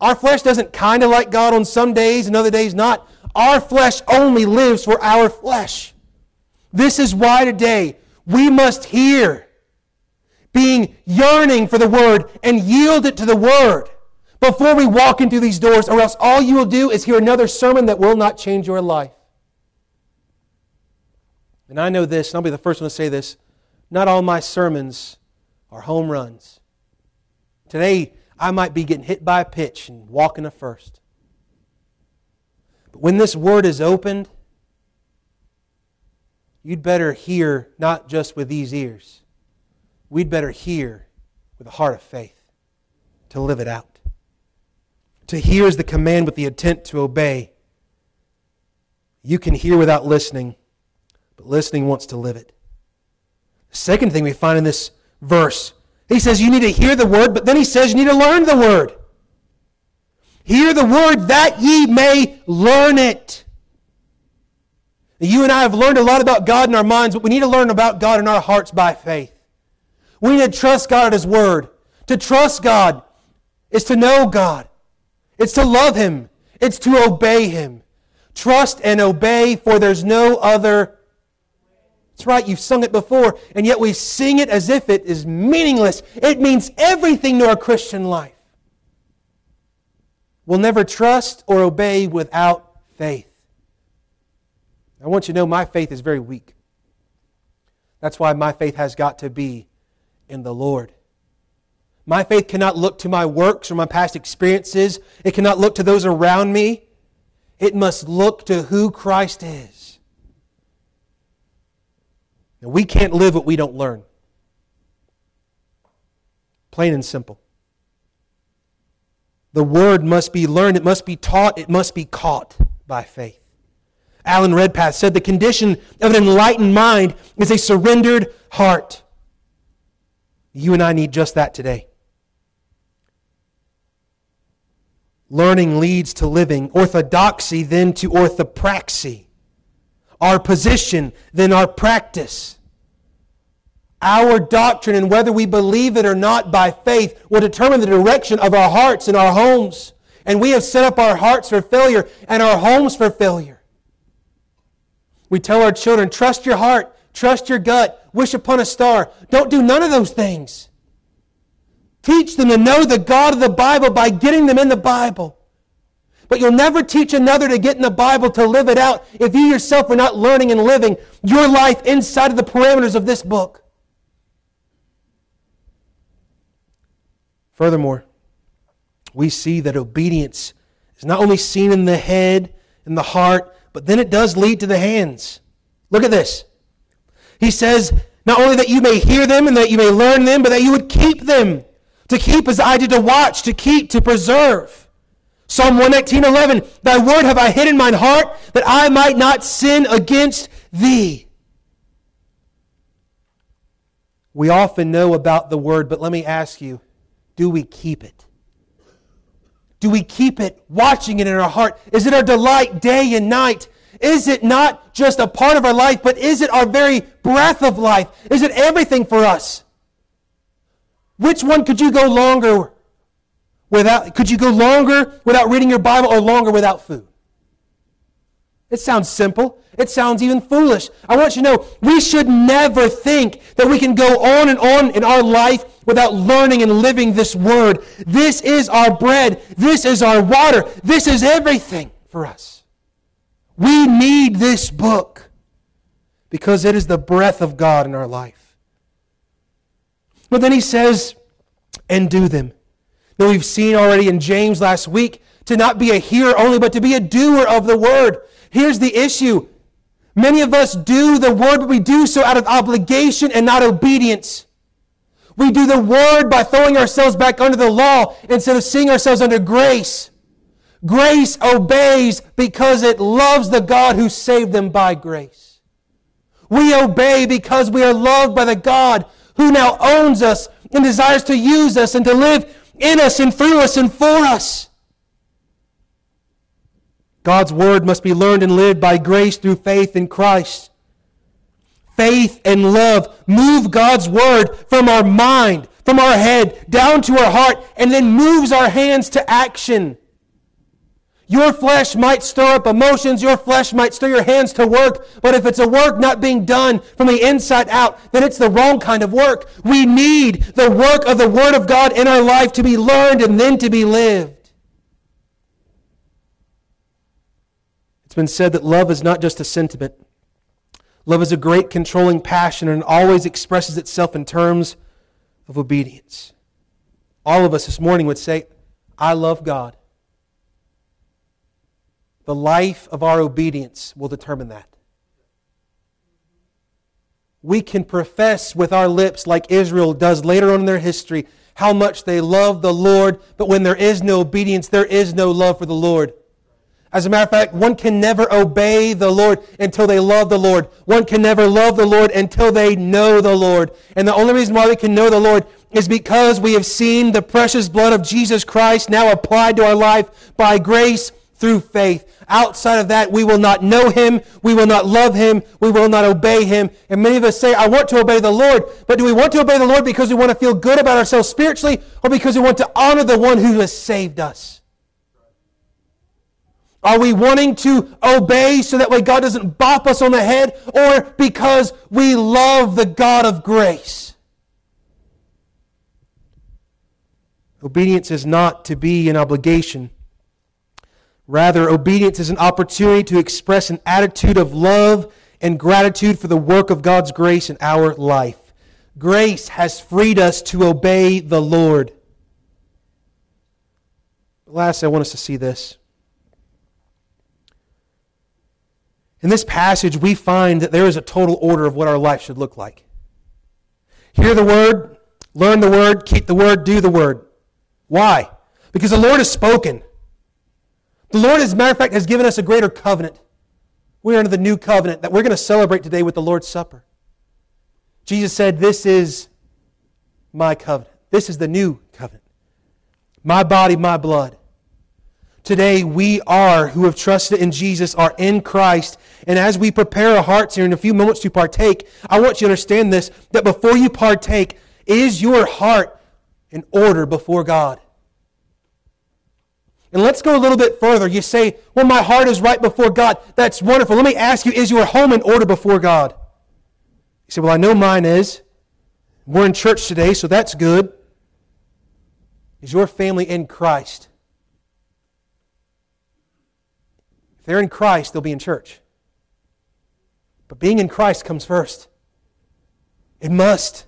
Our flesh doesn't kind of like God on some days and other days not. Our flesh only lives for our flesh. This is why today we must hear, being yearning for the Word and yield it to the Word before we walk into these doors, or else all you will do is hear another sermon that will not change your life. And I know this, and I'll be the first one to say this not all my sermons are home runs. Today, I might be getting hit by a pitch and walking a first. But when this word is opened, you'd better hear not just with these ears, we'd better hear with a heart of faith to live it out. To hear is the command with the intent to obey. You can hear without listening, but listening wants to live it. The second thing we find in this verse, he says you need to hear the word, but then he says you need to learn the word. Hear the word that ye may learn it. You and I have learned a lot about God in our minds, but we need to learn about God in our hearts by faith. We need to trust God at His Word. To trust God is to know God. It's to love Him. It's to obey Him. Trust and obey, for there's no other. That's right, you've sung it before, and yet we sing it as if it is meaningless. It means everything to our Christian life. We'll never trust or obey without faith. I want you to know my faith is very weak. That's why my faith has got to be in the Lord. My faith cannot look to my works or my past experiences. It cannot look to those around me. It must look to who Christ is. We can't live what we don't learn. Plain and simple. The word must be learned, it must be taught, it must be caught by faith. Alan Redpath said the condition of an enlightened mind is a surrendered heart. You and I need just that today. Learning leads to living. Orthodoxy then to orthopraxy. Our position, then our practice. Our doctrine and whether we believe it or not by faith will determine the direction of our hearts and our homes. And we have set up our hearts for failure and our homes for failure. We tell our children, trust your heart, trust your gut, wish upon a star. Don't do none of those things. Teach them to know the God of the Bible by getting them in the Bible. But you'll never teach another to get in the Bible to live it out if you yourself are not learning and living your life inside of the parameters of this book. Furthermore, we see that obedience is not only seen in the head and the heart, but then it does lead to the hands. Look at this. He says, not only that you may hear them and that you may learn them, but that you would keep them. To keep as I did to watch, to keep, to preserve. Psalm 119, 11, Thy word have I hid in mine heart, that I might not sin against thee. We often know about the word, but let me ask you, do we keep it? Do we keep it, watching it in our heart? Is it our delight day and night? Is it not just a part of our life, but is it our very breath of life? Is it everything for us? Which one could you go longer without? Could you go longer without reading your Bible or longer without food? It sounds simple. It sounds even foolish. I want you to know we should never think that we can go on and on in our life without learning and living this word. This is our bread. This is our water. This is everything for us. We need this book because it is the breath of God in our life. But then he says, and do them. Now we've seen already in James last week to not be a hearer only, but to be a doer of the word. Here's the issue. Many of us do the word, but we do so out of obligation and not obedience. We do the word by throwing ourselves back under the law instead of seeing ourselves under grace. Grace obeys because it loves the God who saved them by grace. We obey because we are loved by the God who now owns us and desires to use us and to live in us and through us and for us. God's word must be learned and lived by grace through faith in Christ. Faith and love move God's word from our mind, from our head, down to our heart, and then moves our hands to action. Your flesh might stir up emotions, your flesh might stir your hands to work, but if it's a work not being done from the inside out, then it's the wrong kind of work. We need the work of the Word of God in our life to be learned and then to be lived. It's been said that love is not just a sentiment. Love is a great controlling passion and always expresses itself in terms of obedience. All of us this morning would say, I love God. The life of our obedience will determine that. We can profess with our lips, like Israel does later on in their history, how much they love the Lord, but when there is no obedience, there is no love for the Lord. As a matter of fact, one can never obey the Lord until they love the Lord. One can never love the Lord until they know the Lord. And the only reason why we can know the Lord is because we have seen the precious blood of Jesus Christ now applied to our life by grace through faith. Outside of that, we will not know him, we will not love him, we will not obey him. And many of us say, I want to obey the Lord, but do we want to obey the Lord because we want to feel good about ourselves spiritually or because we want to honor the one who has saved us? Are we wanting to obey so that way God doesn't bop us on the head, or because we love the God of grace? Obedience is not to be an obligation. Rather, obedience is an opportunity to express an attitude of love and gratitude for the work of God's grace in our life. Grace has freed us to obey the Lord. Lastly, I want us to see this. In this passage, we find that there is a total order of what our life should look like. Hear the word, learn the word, keep the word, do the word. Why? Because the Lord has spoken. The Lord, as a matter of fact, has given us a greater covenant. We are under the new covenant that we're going to celebrate today with the Lord's Supper. Jesus said, This is my covenant. This is the new covenant. My body, my blood. Today, we are, who have trusted in Jesus, are in Christ. And as we prepare our hearts here in a few moments to partake, I want you to understand this that before you partake, is your heart in order before God? And let's go a little bit further. You say, Well, my heart is right before God. That's wonderful. Let me ask you, is your home in order before God? You say, Well, I know mine is. We're in church today, so that's good. Is your family in Christ? If they're in Christ, they'll be in church. But being in Christ comes first. It must.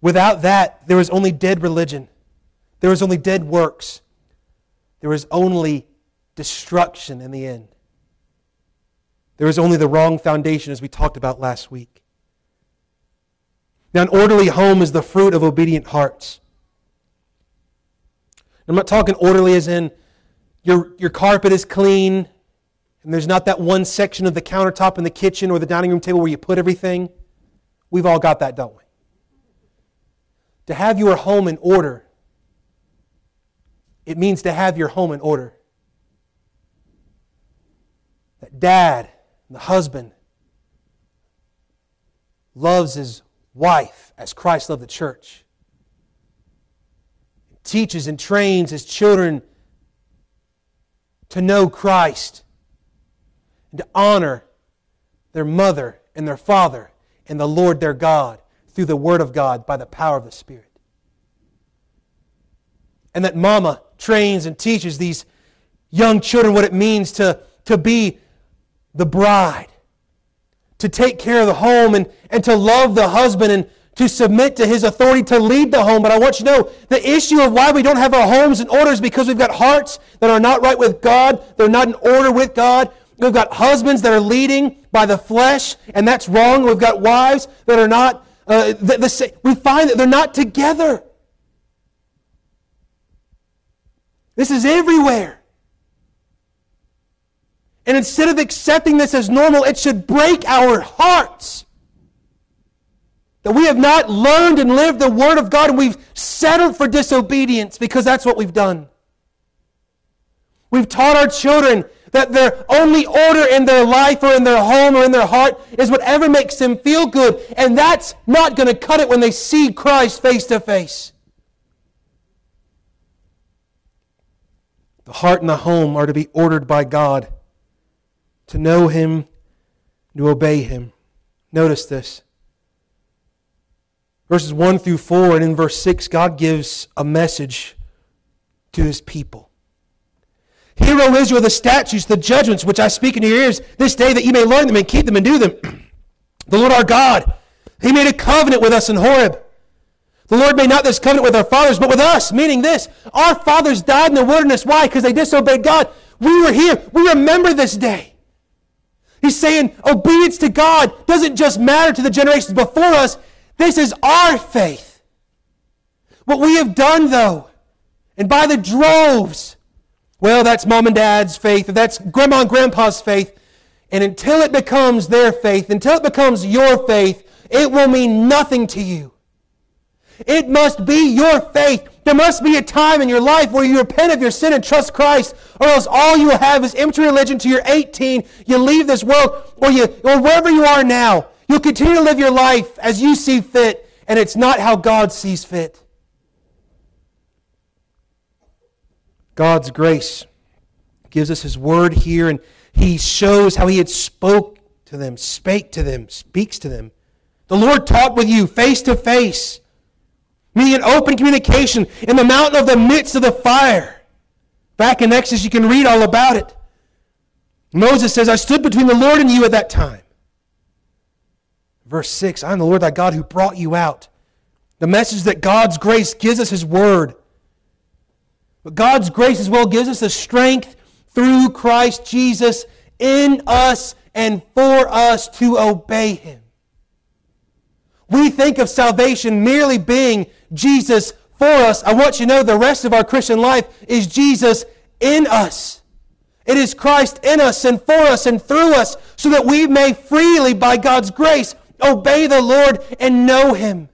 Without that, there is only dead religion. There is only dead works. There is only destruction in the end. There is only the wrong foundation, as we talked about last week. Now, an orderly home is the fruit of obedient hearts. I'm not talking orderly as in your, your carpet is clean and there's not that one section of the countertop in the kitchen or the dining room table where you put everything. We've all got that, don't we? To have your home in order, it means to have your home in order. That dad, the husband, loves his wife as Christ loved the church teaches and trains his children to know Christ and to honor their mother and their father and the Lord their God through the Word of God by the power of the Spirit. And that mama trains and teaches these young children what it means to, to be the bride, to take care of the home and, and to love the husband and to submit to his authority to lead the home. But I want you to know the issue of why we don't have our homes in order is because we've got hearts that are not right with God. They're not in order with God. We've got husbands that are leading by the flesh, and that's wrong. We've got wives that are not, uh, the, the, we find that they're not together. This is everywhere. And instead of accepting this as normal, it should break our hearts. That we have not learned and lived the Word of God and we've settled for disobedience because that's what we've done. We've taught our children that their only order in their life or in their home or in their heart is whatever makes them feel good. And that's not going to cut it when they see Christ face to face. The heart and the home are to be ordered by God, to know Him, to obey Him. Notice this verses 1 through 4, and in verse 6, God gives a message to his people. Hear, O Israel, the statutes, the judgments which I speak in your ears this day, that you may learn them and keep them and do them. *clears throat* the Lord our God, He made a covenant with us in Horeb. The Lord made not this covenant with our fathers, but with us, meaning this. Our fathers died in the wilderness. Why? Because they disobeyed God. We were here. We remember this day. He's saying obedience to God doesn't just matter to the generations before us, this is our faith. What we have done, though, and by the droves, well, that's mom and dad's faith, that's grandma and grandpa's faith. And until it becomes their faith, until it becomes your faith, it will mean nothing to you. It must be your faith. There must be a time in your life where you repent of your sin and trust Christ, or else all you will have is empty religion till you're 18. You leave this world, or you, or wherever you are now. You'll continue to live your life as you see fit, and it's not how God sees fit. God's grace gives us his word here, and he shows how he had spoke to them, spake to them, speaks to them. The Lord talked with you face to face, meaning an open communication in the mountain of the midst of the fire. Back in Exodus, you can read all about it. Moses says, I stood between the Lord and you at that time. Verse 6 I am the Lord thy God who brought you out. The message that God's grace gives us his word. But God's grace as well gives us the strength through Christ Jesus in us and for us to obey him. We think of salvation merely being Jesus for us. I want you to know the rest of our Christian life is Jesus in us. It is Christ in us and for us and through us so that we may freely, by God's grace, obey the Lord and know Him.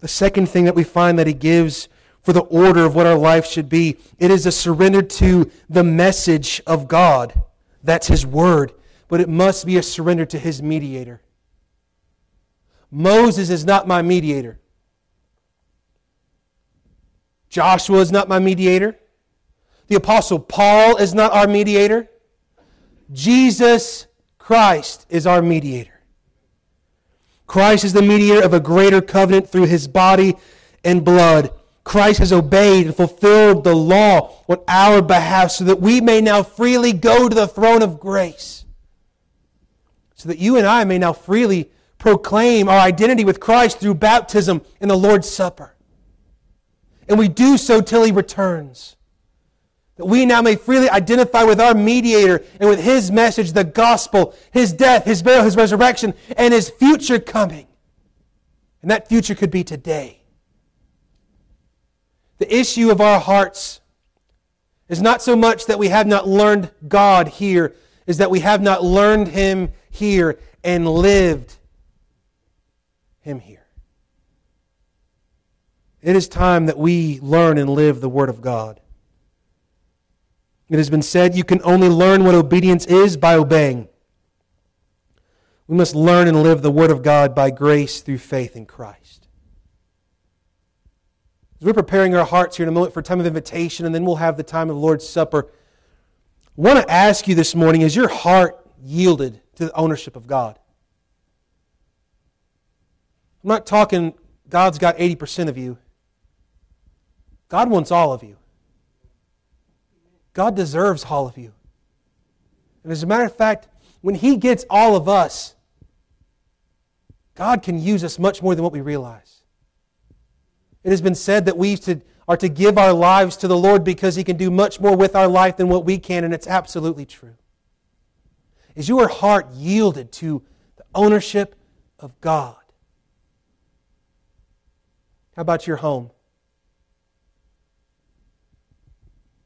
The second thing that we find that He gives for the order of what our life should be, it is a surrender to the message of God. That's His Word. But it must be a surrender to His mediator. Moses is not my mediator. Joshua is not my mediator. The Apostle Paul is not our mediator. Jesus Christ is our mediator. Christ is the mediator of a greater covenant through his body and blood. Christ has obeyed and fulfilled the law on our behalf so that we may now freely go to the throne of grace. So that you and I may now freely proclaim our identity with Christ through baptism and the Lord's Supper. And we do so till he returns. That we now may freely identify with our mediator and with his message, the gospel, his death, his burial, his resurrection, and his future coming. And that future could be today. The issue of our hearts is not so much that we have not learned God here, is that we have not learned him here and lived him here. It is time that we learn and live the Word of God. It has been said you can only learn what obedience is by obeying. We must learn and live the Word of God by grace through faith in Christ. As we're preparing our hearts here in a moment for a time of invitation, and then we'll have the time of the Lord's Supper, I want to ask you this morning is your heart yielded to the ownership of God? I'm not talking God's got 80% of you. God wants all of you. God deserves all of you. And as a matter of fact, when He gets all of us, God can use us much more than what we realize. It has been said that we are to give our lives to the Lord because He can do much more with our life than what we can, and it's absolutely true. Is your heart yielded to the ownership of God? How about your home?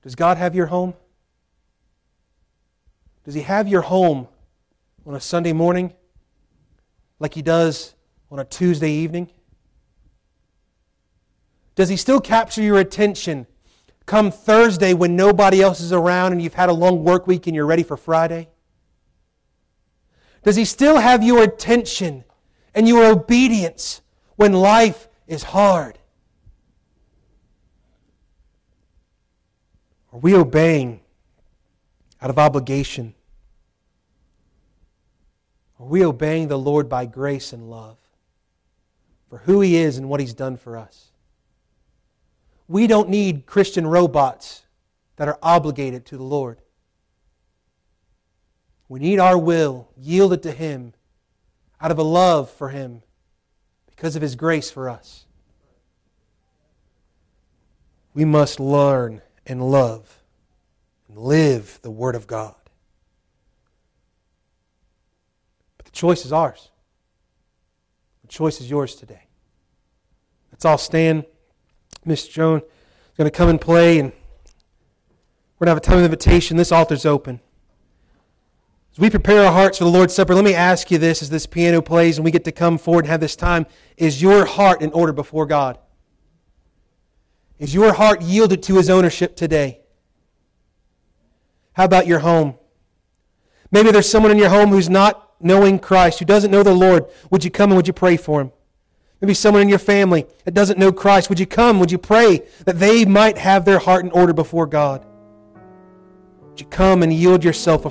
Does God have your home? Does He have your home on a Sunday morning like He does on a Tuesday evening? Does He still capture your attention come Thursday when nobody else is around and you've had a long work week and you're ready for Friday? Does He still have your attention and your obedience when life is hard? Are we obeying out of obligation? Are we obeying the Lord by grace and love for who He is and what He's done for us? We don't need Christian robots that are obligated to the Lord. We need our will yielded to Him out of a love for Him because of His grace for us. We must learn and love and live the Word of God. But the choice is ours. The choice is yours today. Let's all stand. Miss Joan is going to come and play, and we're going to have a time of invitation. This altar's open. As we prepare our hearts for the Lord's Supper, let me ask you this as this piano plays and we get to come forward and have this time. Is your heart in order before God? Is your heart yielded to His ownership today? How about your home? Maybe there's someone in your home who's not knowing Christ, who doesn't know the Lord. Would you come and would you pray for him? Maybe someone in your family that doesn't know Christ. Would you come? Would you pray that they might have their heart in order before God? Would you come and yield yourself?